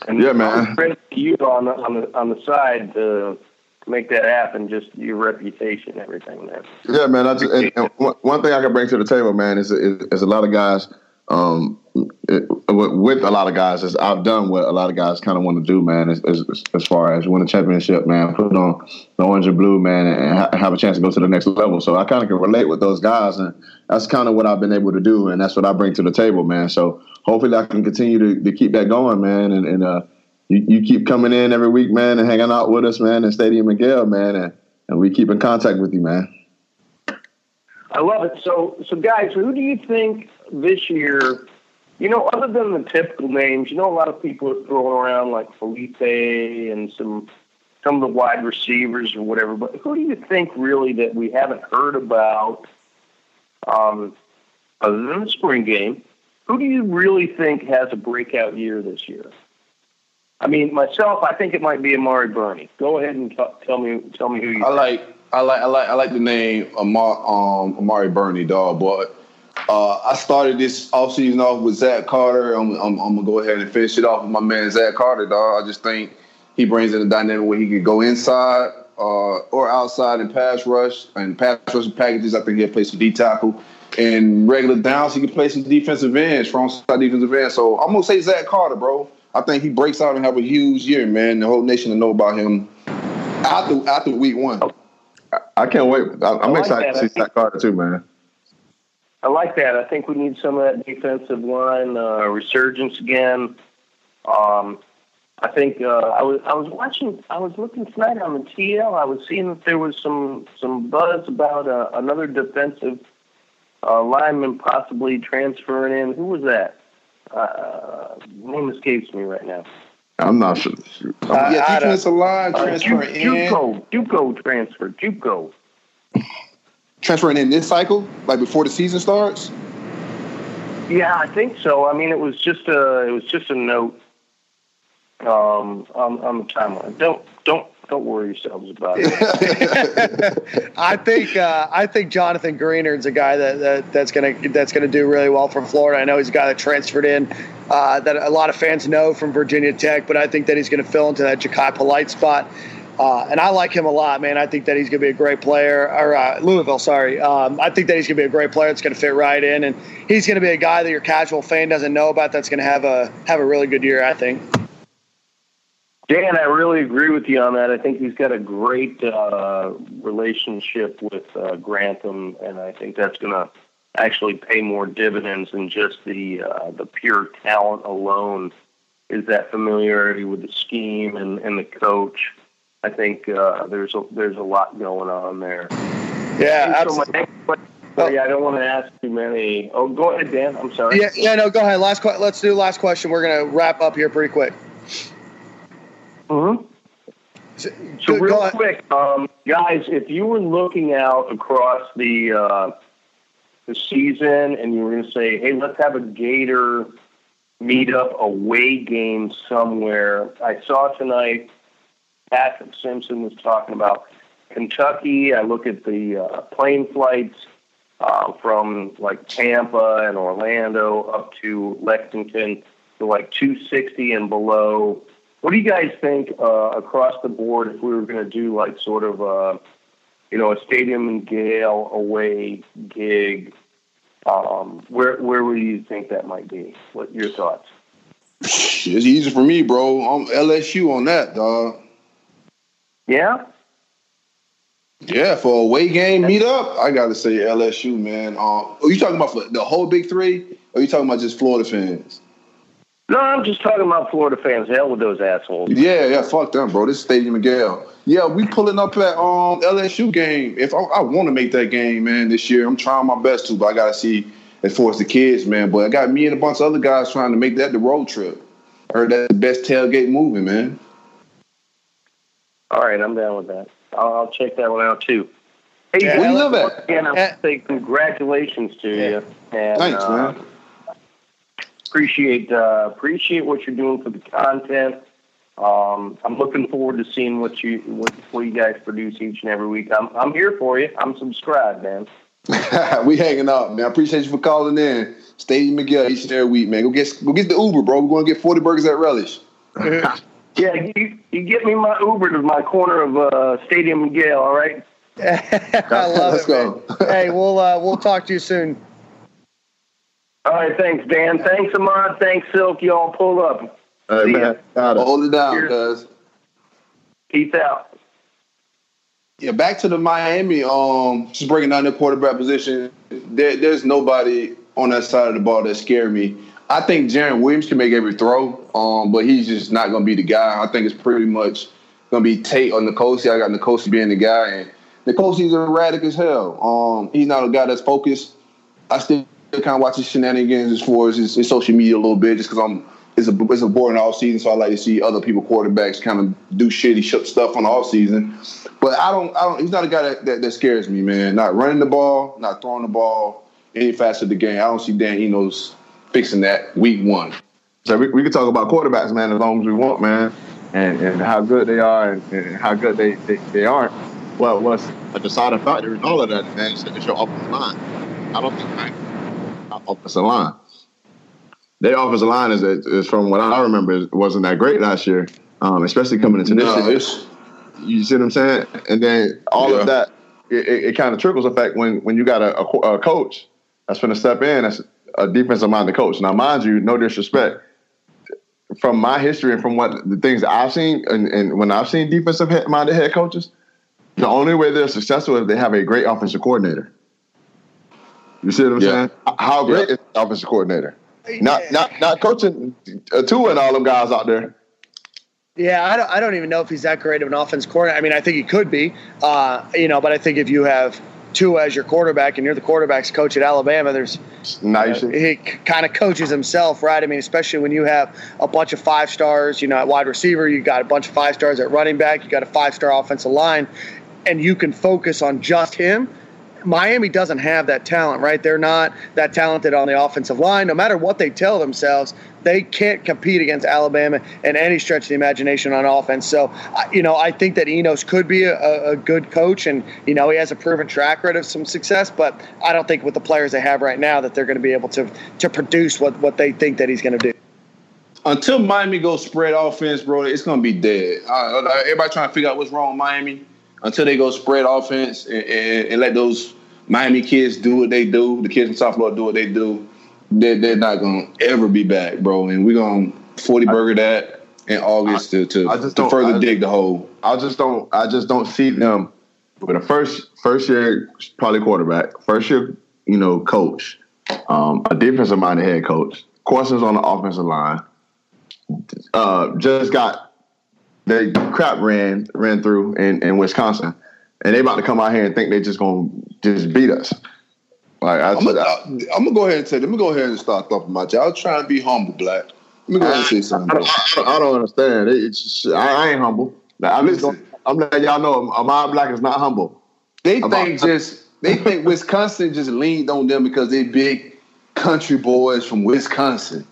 and yeah, man, credit to you on the on the on the side to make that happen, just your reputation, everything there. Yeah, man. That's, and, and one thing I can bring to the table, man, is, is, is a lot of guys, um, it, with a lot of guys, is I've done what a lot of guys kind of want to do, man. As, as, as, far as win a championship, man, put on the orange and blue, man, and ha- have a chance to go to the next level. So I kind of can relate with those guys, and that's kind of what I've been able to do, and that's what I bring to the table, man. So hopefully I can continue to, to keep that going, man, and, and uh, you, you keep coming in every week, man, and hanging out with us, man, in Stadium and Gale, man, and, and we keep in contact with you, man. I love it. So, so guys, who do you think this year? You know, other than the typical names, you know, a lot of people are throwing around like Felipe and some some of the wide receivers or whatever. But who do you think really that we haven't heard about, um, other than the spring game? Who do you really think has a breakout year this year? I mean, myself, I think it might be Amari Burney. Go ahead and t- tell me tell me who you. I like I like I like I like the name Amar, um, Amari Burney, dog. But uh, I started this offseason off with Zach Carter. I'm, I'm, I'm, gonna go ahead and finish it off with my man Zach Carter, dog. I just think he brings in a dynamic where he can go inside uh, or outside and pass rush and pass rush packages. I think he'll play some D tackle. And regular downs, he can play some defensive ends, strong side defensive ends. So I'm gonna say Zach Carter, bro. I think he breaks out and have a huge year, man. The whole nation will know about him after after week one. I can't wait. I'm like excited that. to see Zach Carter too, man. I like that. I think we need some of that defensive line uh, resurgence again. Um, I think uh, I was I was watching. I was looking tonight on the TL. I was seeing that there was some some buzz about uh, another defensive uh, lineman possibly transferring in. Who was that? Uh, name escapes me right now. I'm not sure. Uh, yeah, defensive line uh, transferring in. Juco, Juco transfer, Juco. Transferring in this cycle, like before the season starts. Yeah, I think so. I mean, it was just a it was just a note um, on, on the timeline. Don't don't don't worry yourselves about it. I think uh, I think Jonathan Greenard's a guy that, that that's gonna that's gonna do really well for Florida. I know he's a guy that transferred in uh, that a lot of fans know from Virginia Tech, but I think that he's going to fill into that Jachai Polite spot. Uh, and I like him a lot, man. I think that he's going to be a great player. Or uh, Louisville, sorry. Um, I think that he's going to be a great player. That's going to fit right in, and he's going to be a guy that your casual fan doesn't know about. That's going to have a have a really good year, I think. Dan, I really agree with you on that. I think he's got a great uh, relationship with uh, Grantham, and I think that's going to actually pay more dividends than just the uh, the pure talent alone. Is that familiarity with the scheme and, and the coach? I think uh, there's a there's a lot going on there. Yeah, absolutely. Oh. Yeah, I don't want to ask too many. Oh, go ahead, Dan. I'm sorry. Yeah, yeah, no, go ahead. Last, let's do last question. We're gonna wrap up here pretty quick. Mm-hmm. So, so real quick, um, guys, if you were looking out across the uh, the season and you were going to say, "Hey, let's have a Gator meetup away game somewhere," I saw tonight Patrick Simpson was talking about Kentucky. I look at the uh, plane flights uh, from like Tampa and Orlando up to Lexington to like 260 and below. What do you guys think uh, across the board if we were going to do like sort of a, uh, you know, a Stadium and Gale away gig? Um, where where would you think that might be? What your thoughts? It's easy for me, bro. I'm LSU on that, dog. Yeah. Yeah, for a away game meetup, I gotta say LSU, man. Um, are you talking about the whole Big Three? Or are you talking about just Florida fans? No, I'm just talking about Florida fans. Hell with those assholes. Yeah, yeah, fuck them, bro. This Stadium and Gale. Yeah, we pulling up at um LSU game. If I, I want to make that game, man, this year, I'm trying my best to, but I gotta see as far as the kids, man. But I got me and a bunch of other guys trying to make that the road trip. I heard that's the best tailgate movie, man. All right, I'm down with that. I'll, I'll check that one out too. Hey, yeah, where you live at? Again, I say congratulations to yeah. you. And, Thanks, uh, man appreciate uh, appreciate what you're doing for the content. Um, I'm looking forward to seeing what you what, what you guys produce each and every week. I'm I'm here for you. I'm subscribed, man. we hanging out, man. I appreciate you for calling in. Stadium and Gale each and every week, man. Go get go get the Uber, bro. We're gonna get 40 burgers at Relish. yeah, you, you get me my Uber to my corner of uh, Stadium and Gale, all right? I love Let's it. Go. hey, we'll uh, we'll talk to you soon. All right, thanks, Dan. Thanks, Ahmad. Thanks, Silkk. Y'all pull up. Hey, See man. Got it. Hold it down, Cheers. guys. Peace out. Yeah, back to the Miami. Um, just breaking down the quarterback position. There, there's nobody on that side of the ball that scare me. I think Jarren Williams can make every throw, um, but he's just not going to be the guy. I think it's pretty much going to be Tate or N'Kosi. I got N'Kosi being the guy, and N'Kosi's erratic as hell. Um, he's not a guy that's focused. I still kind of watch his shenanigans as far as his, his social media a little bit, just because I'm it's a it's a boring off season, so I like to see other people quarterbacks kind of do shitty sh- stuff on the off season. But I don't I don't. He's not a guy that, that, that scares me, man. Not running the ball, not throwing the ball any faster of the game. I don't see Dan Enos fixing that week one. So we, we can talk about quarterbacks, man, as long as we want, man, and, and how good they are and, and how good they, they, they aren't. Well, what's a deciding factor in all of that, man, is your offensive line. I don't think right, offensive line. Their offensive line is, is from what I remember, wasn't that great last year, um, especially coming into this No, year. You see what I'm saying? And then all Yeah. of that, it, it, it kind of trickles effect when when you got a, a, a coach that's going to step in as a defensive minded coach. Now, mind you, no disrespect. From my history and from what the things that I've seen, and, and when I've seen defensive minded head coaches, the only way they're successful is they have a great offensive coordinator. You see what I'm Yeah. saying? How great is the offensive coordinator? Not not not coaching uh, Tua and all them guys out there. Yeah, I don't, I don't even know if he's that great of an offense coordinator. I mean, I think he could be, uh, you know, but I think if you have Tua as your quarterback and you're the quarterback's coach at Alabama, there's nice. you see. he kind of coaches himself, right? I mean, especially when you have a bunch of five stars, you know, at wide receiver, you got a bunch of five stars at running back, you got a five star offensive line, and you can focus on just him. Miami doesn't have that talent, right? They're not that talented on the offensive line. No matter what they tell themselves, they can't compete against Alabama in any stretch of the imagination on offense. So, you know, I think that Enos could be a, a good coach, and you know, he has a proven track record of some success. But I don't think with the players they have right now that they're going to be able to to produce what what they think that he's going to do. until Miami goes spread offense, bro, it's gonna be dead. Uh, everybody trying to figure out what's wrong with Miami until they go spread offense and, and, and let those Miami kids do what they do. The kids in South Florida do what they do. They're, they're not gonna ever be back, bro. And we're gonna forty burger that in August to to, I to further I- dig the hole. I just don't. I just don't see them with a first first year probably quarterback, first year you know coach, um, a defensive minded head coach, questions on the offensive line. Uh, just got they crap ran ran through in, in Wisconsin, and they about to come out here and think they just gonna just beat us. Like I, I'm gonna, I'm gonna go ahead and say, let me go ahead and start thumping my jaw. I was trying to be humble, black. Let me go ahead and say something. I, don't, I don't understand. It's just, I, I ain't humble. Like, I'm just Listen. gonna, I'm letting y'all know Ahmad Black is not humble. They About- think just they think Wisconsin just leaned on them because they big country boys from Wisconsin.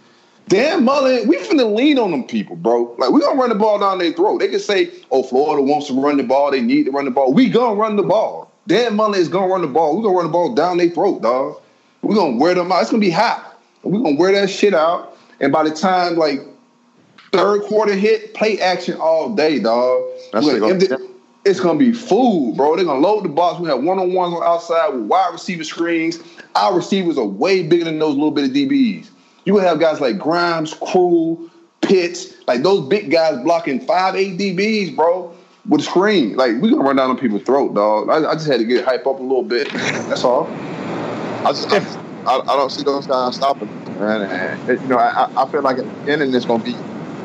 Damn, Mullen, we finna lean on them people, bro. Like we gonna run the ball down their throat. They can say, "Oh, Florida wants to run the ball. They need to run the ball." We gonna run the ball. Dan Mullen is gonna run the ball. We gonna run the ball down their throat, dog. We gonna wear them out. It's gonna be hot. We gonna wear that shit out. And by the time like third quarter hit, play action all day, dog. That's gonna- gonna- it's gonna be food, bro. They're gonna load the box. We have one on ones on outside with wide receiver screens. Our receivers are way bigger than those little bit of DBs. You would have guys like Grimes, Crew, Pitts, like those big guys blocking five, eight DBs, bro, with a screen. Like we gonna run down on people's throat, dog. I, I just had to get hype up a little bit. That's all. I just I, I, I don't see those guys stopping, man. And, you know, I, I- feel like at the beginning it's gonna be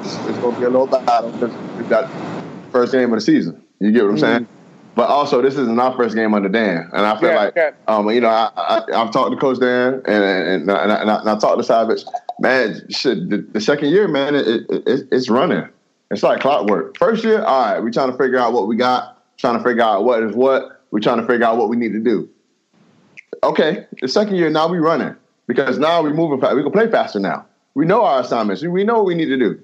it's, gonna be a little battle because we've got first game of the season. You get what I'm mm-hmm. saying? But also, this isn't our first game under Dan, and I feel Yeah, like, um, you know, I, I've talked to Coach Dan, and and, and, I, and, I, and I talked to Savage. Man, shit, the, the second year, man, it, it, it, it's running. It's like clockwork. First year, all right, we're trying to figure out what we got, trying to figure out what is what. We're trying to figure out what we need to do. Okay, the second year now we running because now we're moving fast. We can play faster now. We know our assignments. We know what we need to do.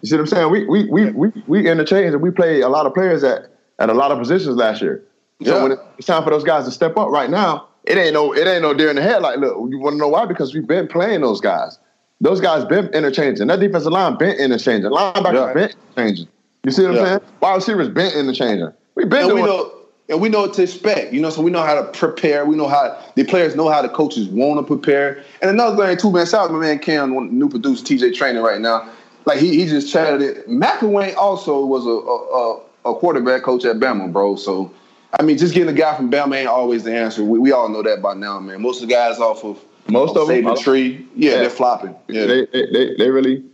You see what I'm saying? We we we we, we interchange and we play a lot of players at at a lot of positions last year. So Yeah. when it's time for those guys to step up right now, it ain't no it ain't no deer in the head. Like, look, you want to know why? Because we've been playing those guys. Those guys been interchanging. That defensive line been interchanging. Linebackers Yeah. been interchanging. You see what Yeah. I'm saying? Wide receivers been interchanging. We've been And we doing. know and we know what to expect. You know, so we know how to prepare. We know how the players know how the coaches want to prepare. And another thing, too, man, out my man Cam, new producer, TJ Training right now. Like he, he just chatted it. McElwain also was a, a, a quarterback coach at Bama, bro. So I mean, just getting a guy from Bama ain't always the answer. We, we all know that by now, man. Most of the guys off of most of them the tree, yeah, yeah, they're flopping. Yeah, they, they, they really,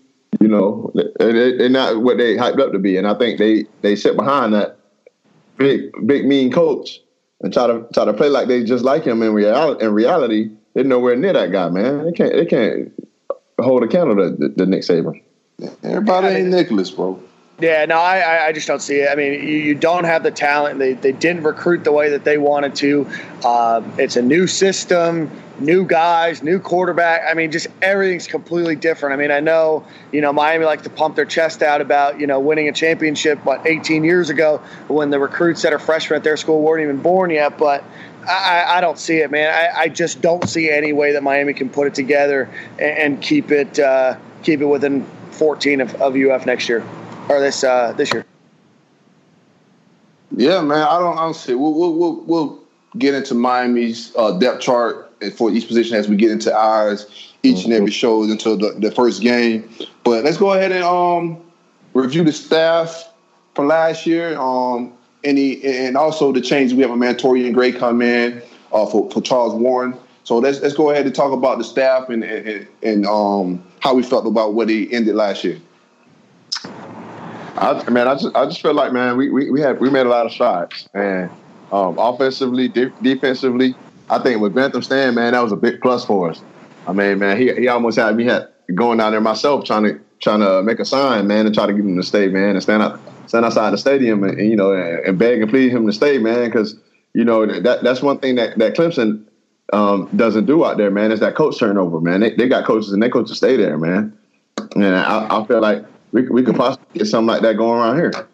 you know, they, they're not what they hyped up to be, and I think they they sit behind that big big mean coach and try to try to play like they just like him. In reality, in reality, they're nowhere near that guy, man. They can't they can't hold a candle to, the to Nick Saban. Everybody ain't Nicholas, bro. Yeah, no, I, I just don't see it. I mean, you, you don't have the talent. They, they didn't recruit the way that they wanted to. Uh, it's a new system, new guys, new quarterback. I mean, just everything's completely different. I mean, I know, you know, Miami likes to pump their chest out about, you know, winning a championship, what, 18 years ago when the recruits that are freshmen at their school weren't even born yet. But I, I don't see it, man. I, I, just don't see any way that Miami can put it together and, and keep it uh, keep it within 14 of, of UF next year or this uh, this year? Yeah, man. I don't. I don't see. We'll we'll we'll, we'll get into Miami's uh, depth chart for each position as we get into ours each mm-hmm. and every show until the, the first game. But let's go ahead and um, review the staff from last year. Um, any and also the change we have a man Torrian Gray come in uh, for for Charlton Warren. So let's let's go ahead and talk about the staff and and, and um, how we felt about what he ended last year. I, man, I just I just feel like man, we we we had we made a lot of shots, and um, offensively, de- defensively, I think with Grantham staying, man, that was a big plus for us. I mean, man, he he almost had me had going down there myself trying to trying to make a sign, man, and try to get him to stay, man, and stand out stand outside the stadium and, and you know and, and, beg and plead him to stay, man, because you know that that's one thing that that Clemson um, doesn't do out there, man, is that coach turnover, man. They, they got coaches and they coaches stay there, man. And I, I feel like we, we could possibly get something like that going around here.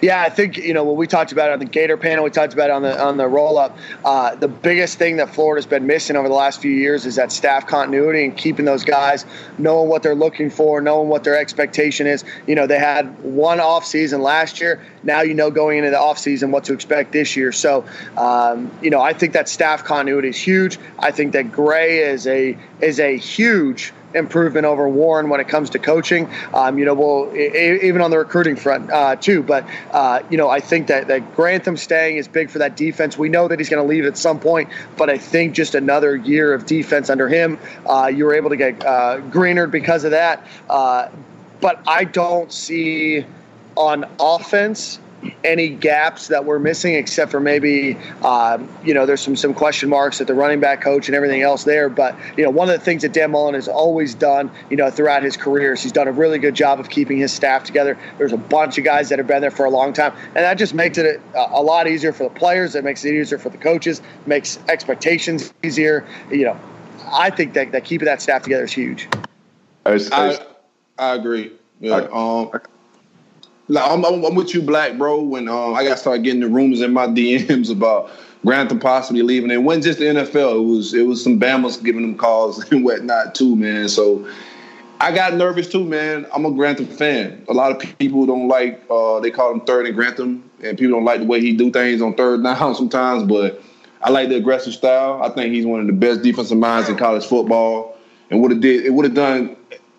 Yeah, I think you know when we talked about it on the Gator panel, we talked about it on the on the roll up. Uh, the biggest thing that Florida's been missing over the last few years is that staff continuity and keeping those guys knowing what they're looking for, knowing what their expectation is. You know, they had one off season last year. Now you know going into the off season what to expect this year. So, um, you know, I think that staff continuity is huge. I think that Gray is a is a huge improvement over Warren when it comes to coaching. Um, you know, well, even on the recruiting front uh, too. But uh, you know, I think that that Grantham staying is big for that defense. We know that he's going to leave at some point, but I think just another year of defense under him, uh, you were able to get uh, because of that. Uh, but I don't see on offense any gaps that we're missing, except for maybe um, you know there's some some question marks at the running back coach and everything else there. But you know one of the things that Dan Mullen has always done, you know, throughout his career, is he's done a really good job of keeping his staff together. There's a bunch of guys that have been there for a long time, and that just makes it a, a lot easier for the players. It makes it easier for the coaches. Makes expectations easier. You know, I think that that keeping that staff together is huge. I, I agree. Yeah. Um, like, I'm, I'm, with you, Black, bro. When um, I got started getting the rumors in my DMs about Grantham possibly leaving, it wasn't just the NFL. It was it was some Bama's giving them calls and whatnot too, man. So I got nervous too, man. I'm a Grantham fan. A lot of people don't like. Uh, they call him third and Grantham, and people don't like the way he do things on third down sometimes. But I like the aggressive style. I think he's one of the best defensive minds in college football, and would have did it would have done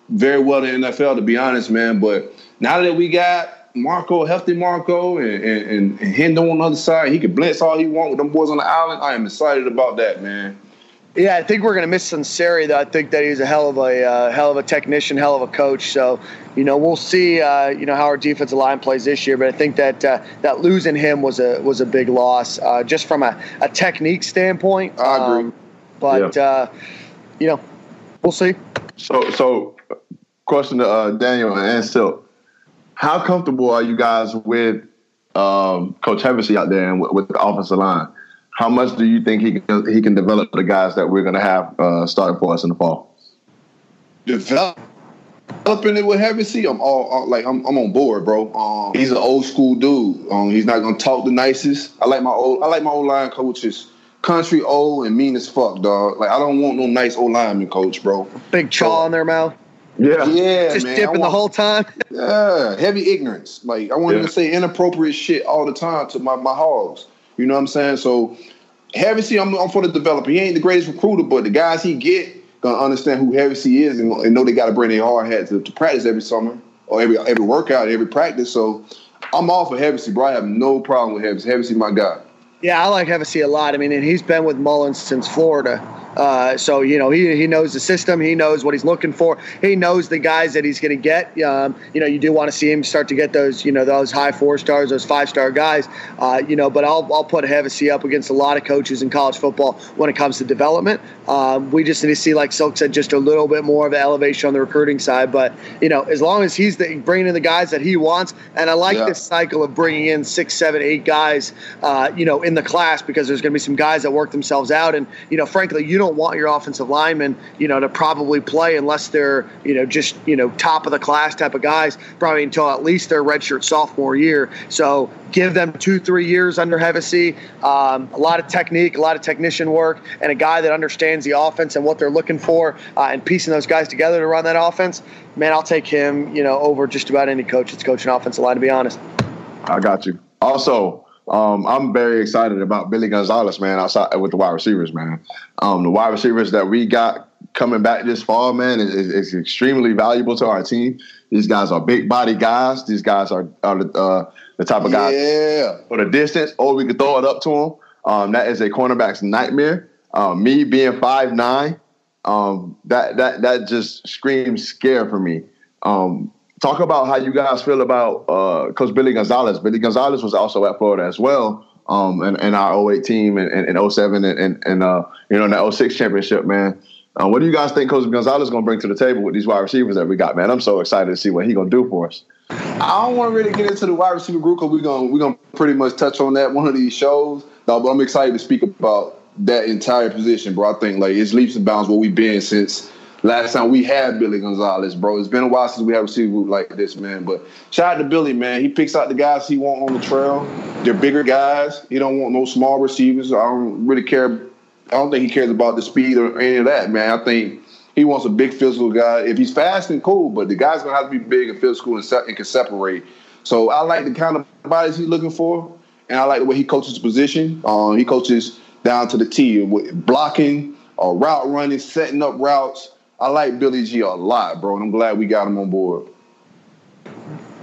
very well in the NFL to be honest, man. But now that we got Marco, healthy Marco, and, and, and Hendo on the other side, he can blitz all he want with them boys on the island. I am excited about that, man. Yeah, I think we're going to miss Sunseri. Though I think that he's a hell of a uh, hell of a technician, hell of a coach. So, you know, we'll see. Uh, you know how our defensive line plays this year, but I think that uh, that losing him was a was a big loss, uh, just from a, a technique standpoint. I agree. Um, but yeah. Uh, you know, we'll see. So, so question to uh, Daniel and Silkk how comfortable are you guys with um, Coach Hevesy out there and with, with, the offensive line? How much do you think he can he can develop the guys that we're going to have uh, starting for us in the fall? Developing it with Hevesy, I'm all, all, like I'm, I'm on board, bro. Um, he's an old school dude. Um, he's not going to talk the nicest. I like my old I like my old line coaches country old and mean as fuck, dog. Like I don't want no nice old lineman coach, bro. Big chaw so, in their mouth. Yeah, yeah, Just man. I dipping the whole time. Yeah, heavy ignorance. Like I want Yeah. him to say inappropriate shit all the time to my, my hogs. You know what I'm saying? So Heavy C, I'm, I'm for the developer. He ain't the greatest recruiter, but the guys he get gonna understand who Heavy C is and, and know they got to bring their hard hat to, to practice every summer or every every workout, every practice. So I'm all for Heavy C, bro. I have no problem with Heavy C. Heavy C, my guy. Yeah, I like Hevesy a lot. I mean, and he's been with Mullins since Florida. Uh, so you know he, he knows the system. He knows what he's looking for. He knows the guys that he's going to get. Um, you know, you do want to see him start to get those you know those high four stars, those five star guys. Uh, you know, but I'll I'll put Hevesy up against a lot of coaches in college football when it comes to development. Um, we just need to see, like Silkk said, just a little bit more of an elevation on the recruiting side. But you know, as long as he's the, bringing in the guys that he wants, and I like Yeah. this cycle of bringing in six, seven, eight guys, uh, you know, in the class because there's going to be some guys that work themselves out, and you know, frankly, you don't want your offensive linemen, you know, to probably play unless they're, you know, just you know, top of the class type of guys, probably until at least their redshirt sophomore year. So give them two, three years under Hevesy, um, a lot of technique, a lot of technician work, and a guy that understands the offense and what they're looking for, uh, and piecing those guys together to run that offense. Man, I'll take him, you know, over just about any coach that's coaching offensive line. To be honest. I got you. Also, um, I'm very excited about Billy Gonzalez, man, outside with the wide receivers, man. Um, the wide receivers that we got coming back this fall, man, is, is, extremely valuable to our team. These guys are big body guys. These guys are, are the, uh, the type of guys Yeah. for the distance, or we could throw it up to them. Um, that is a cornerback's nightmare. Um, me being five nine, um, that that that just screams scare for me. Um, talk about how you guys feel about uh, Coach Billy Gonzalez. Billy Gonzalez was also at Florida as well, um, and, and our 08 team and, and, and 07 and, and, and uh, you know in the 06 championship, man. Uh, what do you guys think Coach Gonzalez is going to bring to the table with these wide receivers that we got, man? I'm so excited to see what he's going to do for us. I don't want to really get into the wide receiver group because we're gonna we're gonna pretty much touch on that one of these shows. No, but I'm excited to speak about that entire position, bro. I think like it's leaps and bounds where we've been since last time we had Billy Gonzalez, bro. It's been a while since we had a receiver like this, man. But shout out to Billy, man. He picks out the guys he want on the trail. They're bigger guys. He don't want no small receivers. I don't really care. I don't think he cares about the speed or any of that, man. I think he wants a big physical guy. If he's fast and cool, but the guy's gonna have to be big and physical and, se- and can separate. So I like the kind of bodies he's looking for, and I like the way he coaches position. Um, he coaches down to the T with blocking, or route running, setting up routes. I like Billy G a lot, bro, and I'm glad we got him on board.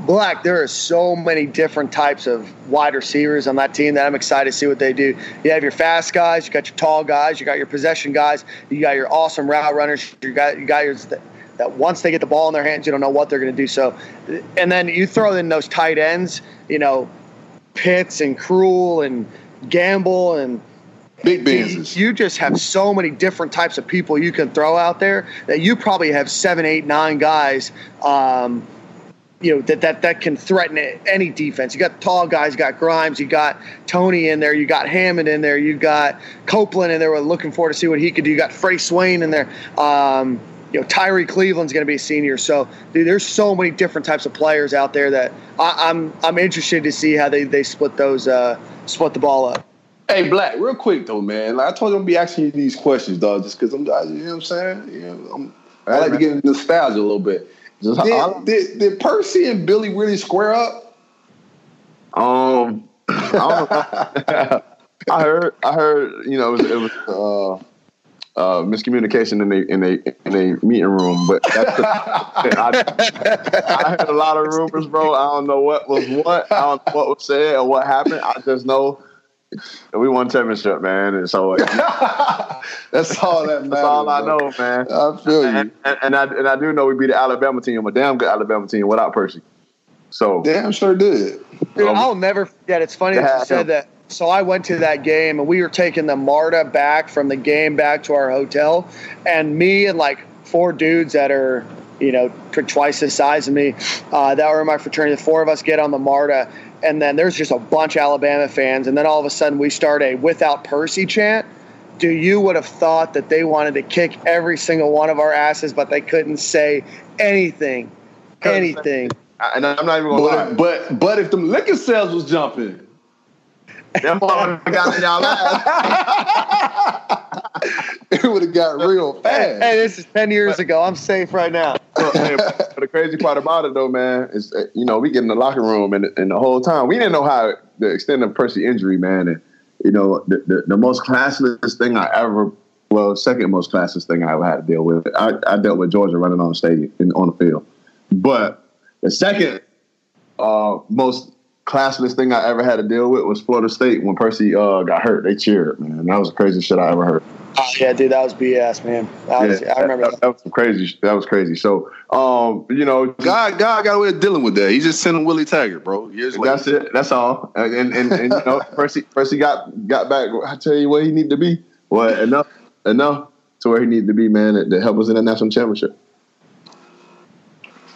Black, there are so many different types of wide receivers on that team that I'm excited to see what they do. You have your fast guys, you got your tall guys, you got your possession guys, you got your awesome route runners, you got you got your that once they get the ball in their hands, you don't know what they're going to do. So, and then you throw in those tight ends, you know, Pitts and Krull and Gamble and Big Benzes. you just have so many different types of people you can throw out there that you probably have seven, eight, nine guys. Um, you know that that that can threaten any defense. You got tall guys, you got Grimes, you got Toney in there, you got Hammond in there, you got Copeland in there. We're looking forward to see what he could do. You got Freddie Swain in there. Um, you know Tyree Cleveland's going to be a senior, so dude, there's so many different types of players out there that I, I'm I'm interested to see how they they split those uh, split the ball up. Hey, Black, real quick though, man. Like I told you, I'm gonna be asking you these questions, dog, just because I'm, you know what I'm saying. You know, I'm, I like to get into nostalgia a little bit. Just Did, did, did Percy and Billy really square up? Um, I, I heard, I heard, you know, it was, it was uh, uh, miscommunication in the in a in a meeting room, but that's the, I, I heard a lot of rumors, bro. I don't know what was what. I don't know what was said or what happened. I just know we won championship, man, and so like, That's all that matters. that's all I bro. know, man. I feel you. And, and, and I and I do know we beat the Alabama team, a damn good Alabama team without Percy. So Damn sure did. Dude, Um, I'll never forget. It's funny that Yeah, you said that. So I went to that game and we were taking the MARTA back from the game back to our hotel, and me and like four dudes that are you know tw- twice the size of me uh, that were in my fraternity. The four of us get on the MARTA, and then there's just a bunch of Alabama fans, and then all of a sudden we start a "Without Percy" chant. Do you would have thought that they wanted to kick every single one of our asses, but they couldn't say anything, anything. and I'm not even gonna lie. But but but if them liquor sales was jumping, Them motherfuckers got in y'all ass. it would have got real Hey, fast. hey, this is ten years ago. I'm safe right now. Look, hey, the crazy part about it though, man, is uh, you know we get in the locker room and, and the whole time we didn't know how the extent of Percy injury, man, and you know the, the, the most classless thing I ever, well, second most classless thing I ever had to deal with. I, I dealt with Georgia running on the stadium in, on the field, but the second uh, most classless thing I ever had to deal with was Florida State when Percy uh, got hurt. They cheered, man. That was the craziest shit I ever heard. Oh, yeah, dude, that was BS, man. That was, Yeah, I remember that, that. that was some crazy. That was crazy. So, um, you know, God, God got a way of dealing with that. He just sent him Willie Taggart, bro. Years later. That's it. That's all. And and, and, and you know, Percy Percy got got back. I tell you where he needed to be. Well, enough enough to where he needed to be, man, to, to help us in the national championship.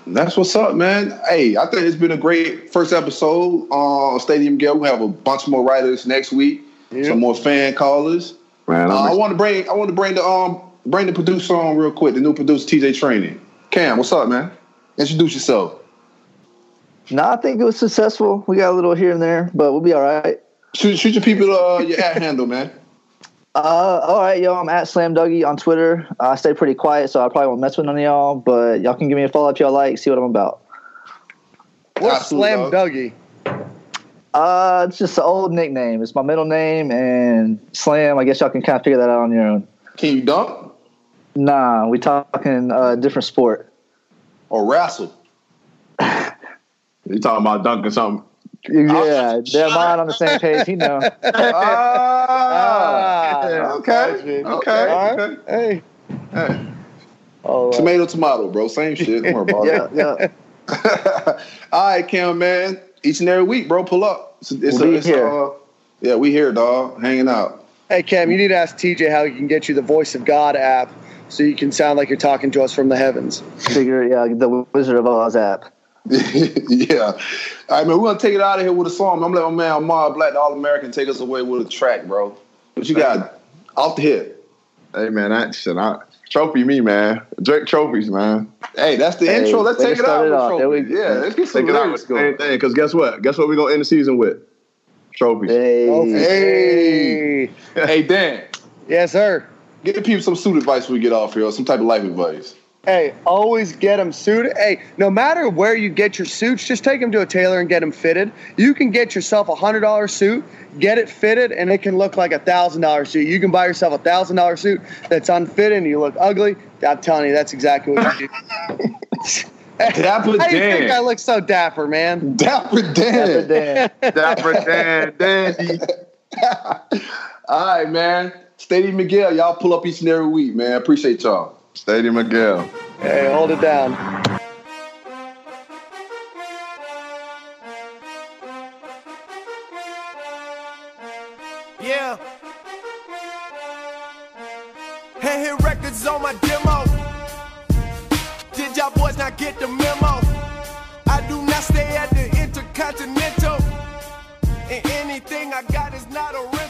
That's what's up, man. Hey, I think it's been a great first episode on Stadium Gale. We have a bunch more writers next week. Some more fan callers. Man, Uh, I'm want to bring I want to bring the um bring the producer on real quick. The new producer, TJ Training. Cam, what's up, man? Introduce yourself. No, I think it was successful. We got a little here and there, but we'll be all right. Shoot, shoot your people uh, your at handle, man. Uh, all right, y'all. I'm at Slam Dougie on Twitter. I stay pretty quiet, so I probably won't mess with none of y'all, but y'all can give me a follow if y'all like, see what I'm about. What's Slam dog. Dougie? Uh, it's just an old nickname. It's my middle name, and Slam, I guess y'all can kind of figure that out on your own. Can you dunk Nah, we talking uh, different sport. or wrestle? You talking about dunking something? Yeah, they're mine on the same page. You know. Ah, Ah, okay, All okay, right. okay. Hey. Hey, Oh, uh, tomato, tomato, bro. Same shit. Don't worry about yeah, it. yeah. All right, Cam, man. Each and every week, bro. Pull up. It's, it's, We'll be it's, here. Uh, yeah, we here, dog. Hanging out. Hey, Cam, you need to ask TJ how he can get you the Voice of God app so you can sound like you're talking to us from the heavens. Figure, yeah, the Wizard of Oz app. yeah. All right, man. We're gonna take it out of here with a song. I'm letting my man Amar Black, the All American, take us away with a track, bro. What you got? Off the hip. Hey, man, that shit. I, trophy me, man. Drake trophies, man. Hey, that's the Hey, intro. Let's take it out. it with off. There we Yeah, let's get some Take it out lyrics with the going. same thing. Because guess what? Guess what we're gonna end the season with? Trophies. Hey, Hey. Hey, Dan, Yes, sir. give the people some suit advice before we get off here, or some type of life advice. Hey, always get them suited. Hey, no matter where you get your suits, just take them to a tailor and get them fitted. You can get yourself a hundred dollar suit, get it fitted, and it can look like a thousand dollar suit. You can buy yourself a thousand dollar suit that's unfitted and you look ugly. I'm telling you, that's exactly what you do. Dapper How do you think Dan. I look so dapper, man? Dapper Dan. Dan. Dapper Dan, Dandy. All right, man. Stadium and Gale, y'all pull up each and every week, man. Appreciate y'all. Stadium and Gale. Hey, hold it down. Yeah. Hand hit records on my demo. Did y'all boys not get the memo? I do not stay at the Intercontinental. And anything I got is not a